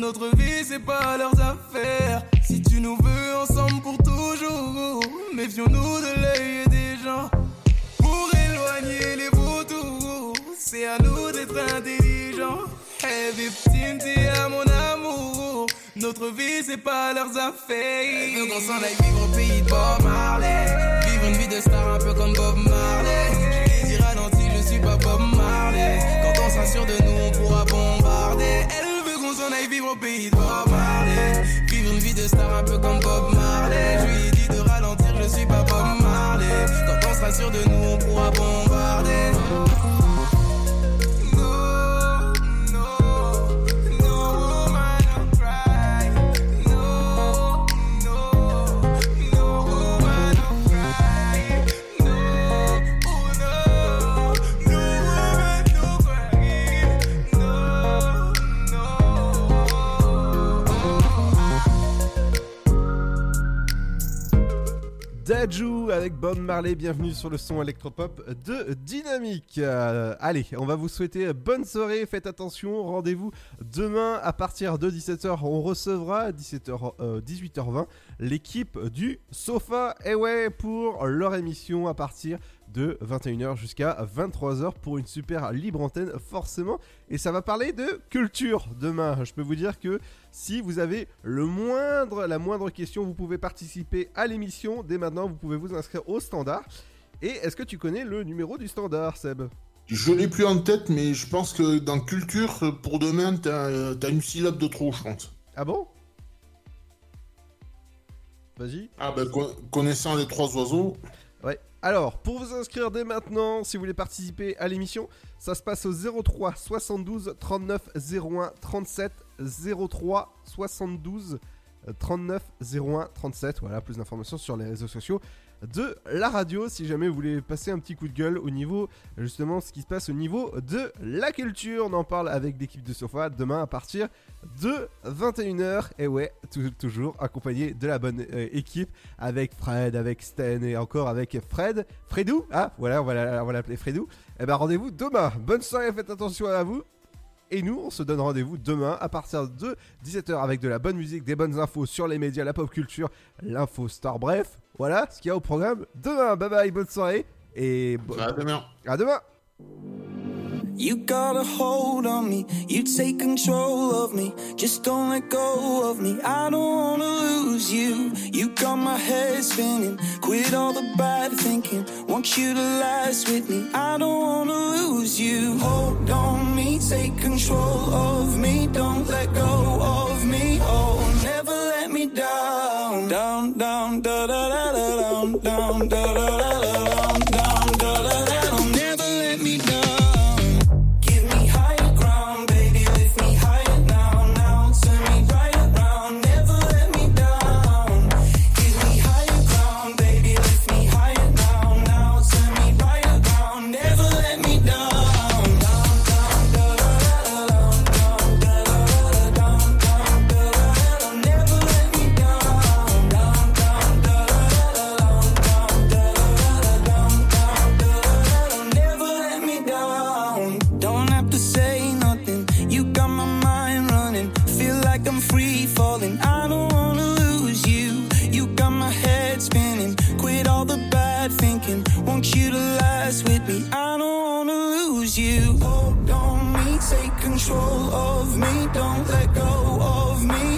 Notre vie, c'est pas leurs affaires. Si tu nous veux ensemble pour toujours, méfions-nous de l'œil des gens. Pour éloigner les vautours, c'est à nous d'être intelligents. Hey, victime, tu es mon amour. Notre vie, c'est pas leurs affaires. Veut qu'on s'en aille vivre au pays de Bob Marley. Vivre une vie de star un peu comme Bob Marley. Je dit ralentis, je suis pas Bob Marley. Quand on sûr de nous, on pourra. Aille vivre au pays de Bob Marley. Vivre une vie de star un peu comme Bob Marley. Je lui ai dit de ralentir, je suis pas Bob Marley. Quand on sera sûr de nous, on pourra bombarder. Avec Bob Marley, bienvenue sur le son électropop de Dynamique. Euh, allez, on va vous souhaiter bonne soirée, faites attention, rendez-vous demain à partir de 17h, on recevra à 17h, euh, 18h20 l'équipe du Sofa, et ouais, pour leur émission à partir de 21h jusqu'à 23h pour une super libre antenne forcément et ça va parler de culture demain. Je peux vous dire que si vous avez le moindre la moindre question, vous pouvez participer à l'émission dès maintenant, vous pouvez vous inscrire au standard. Et est-ce que tu connais le numéro du standard Seb? Je l'ai plus en tête, mais je pense que dans culture, pour demain, t'as as une syllabe de trop, je pense. Ah bon? Vas-y. Ah ben, con- connaissant les trois oiseaux. Alors, pour vous inscrire dès maintenant, si vous voulez participer à l'émission, ça se passe au 03 72 39 01 37 03 72 39 01 37. Voilà, plus d'informations sur les réseaux sociaux de la radio si jamais vous voulez passer un petit coup de gueule au niveau justement ce qui se passe au niveau de la culture. On en parle avec l'équipe de Sofa demain à partir de 21h. Et ouais, tou- toujours accompagné de la bonne euh, équipe avec Fred, avec Sten et encore avec Fred. Fredou Ah, voilà, on va l'appeler Fredou. Et ben rendez-vous demain. Bonne soirée, faites attention à vous. Et nous, on se donne rendez-vous demain à partir de 17h avec de la bonne musique, des bonnes infos sur les médias, la pop culture, l'info star. Bref, voilà ce qu'il y a au programme demain. Bye bye, bonne soirée. Et bo- À demain. À demain. You got a hold on me, you take control of me. Just don't let go of me. I don't wanna lose you. You got my head spinning. Quit all the bad thinking. Want you to last with me. I don't wanna lose you. Hold on me, take control of me. Don't let go of me. Oh, down. Down, down, da da da da down, down, da da like I'm free falling. I don't wanna lose you. You got my head spinning. Quit all the bad thinking. Want you to last with me. I don't wanna lose you. Hold on me, take control of me. Don't let go of me.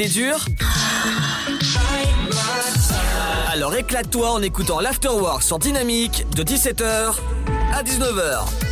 été dur Alors éclate-toi en écoutant l'Afterwork sur Dynamique de 17h à 19h.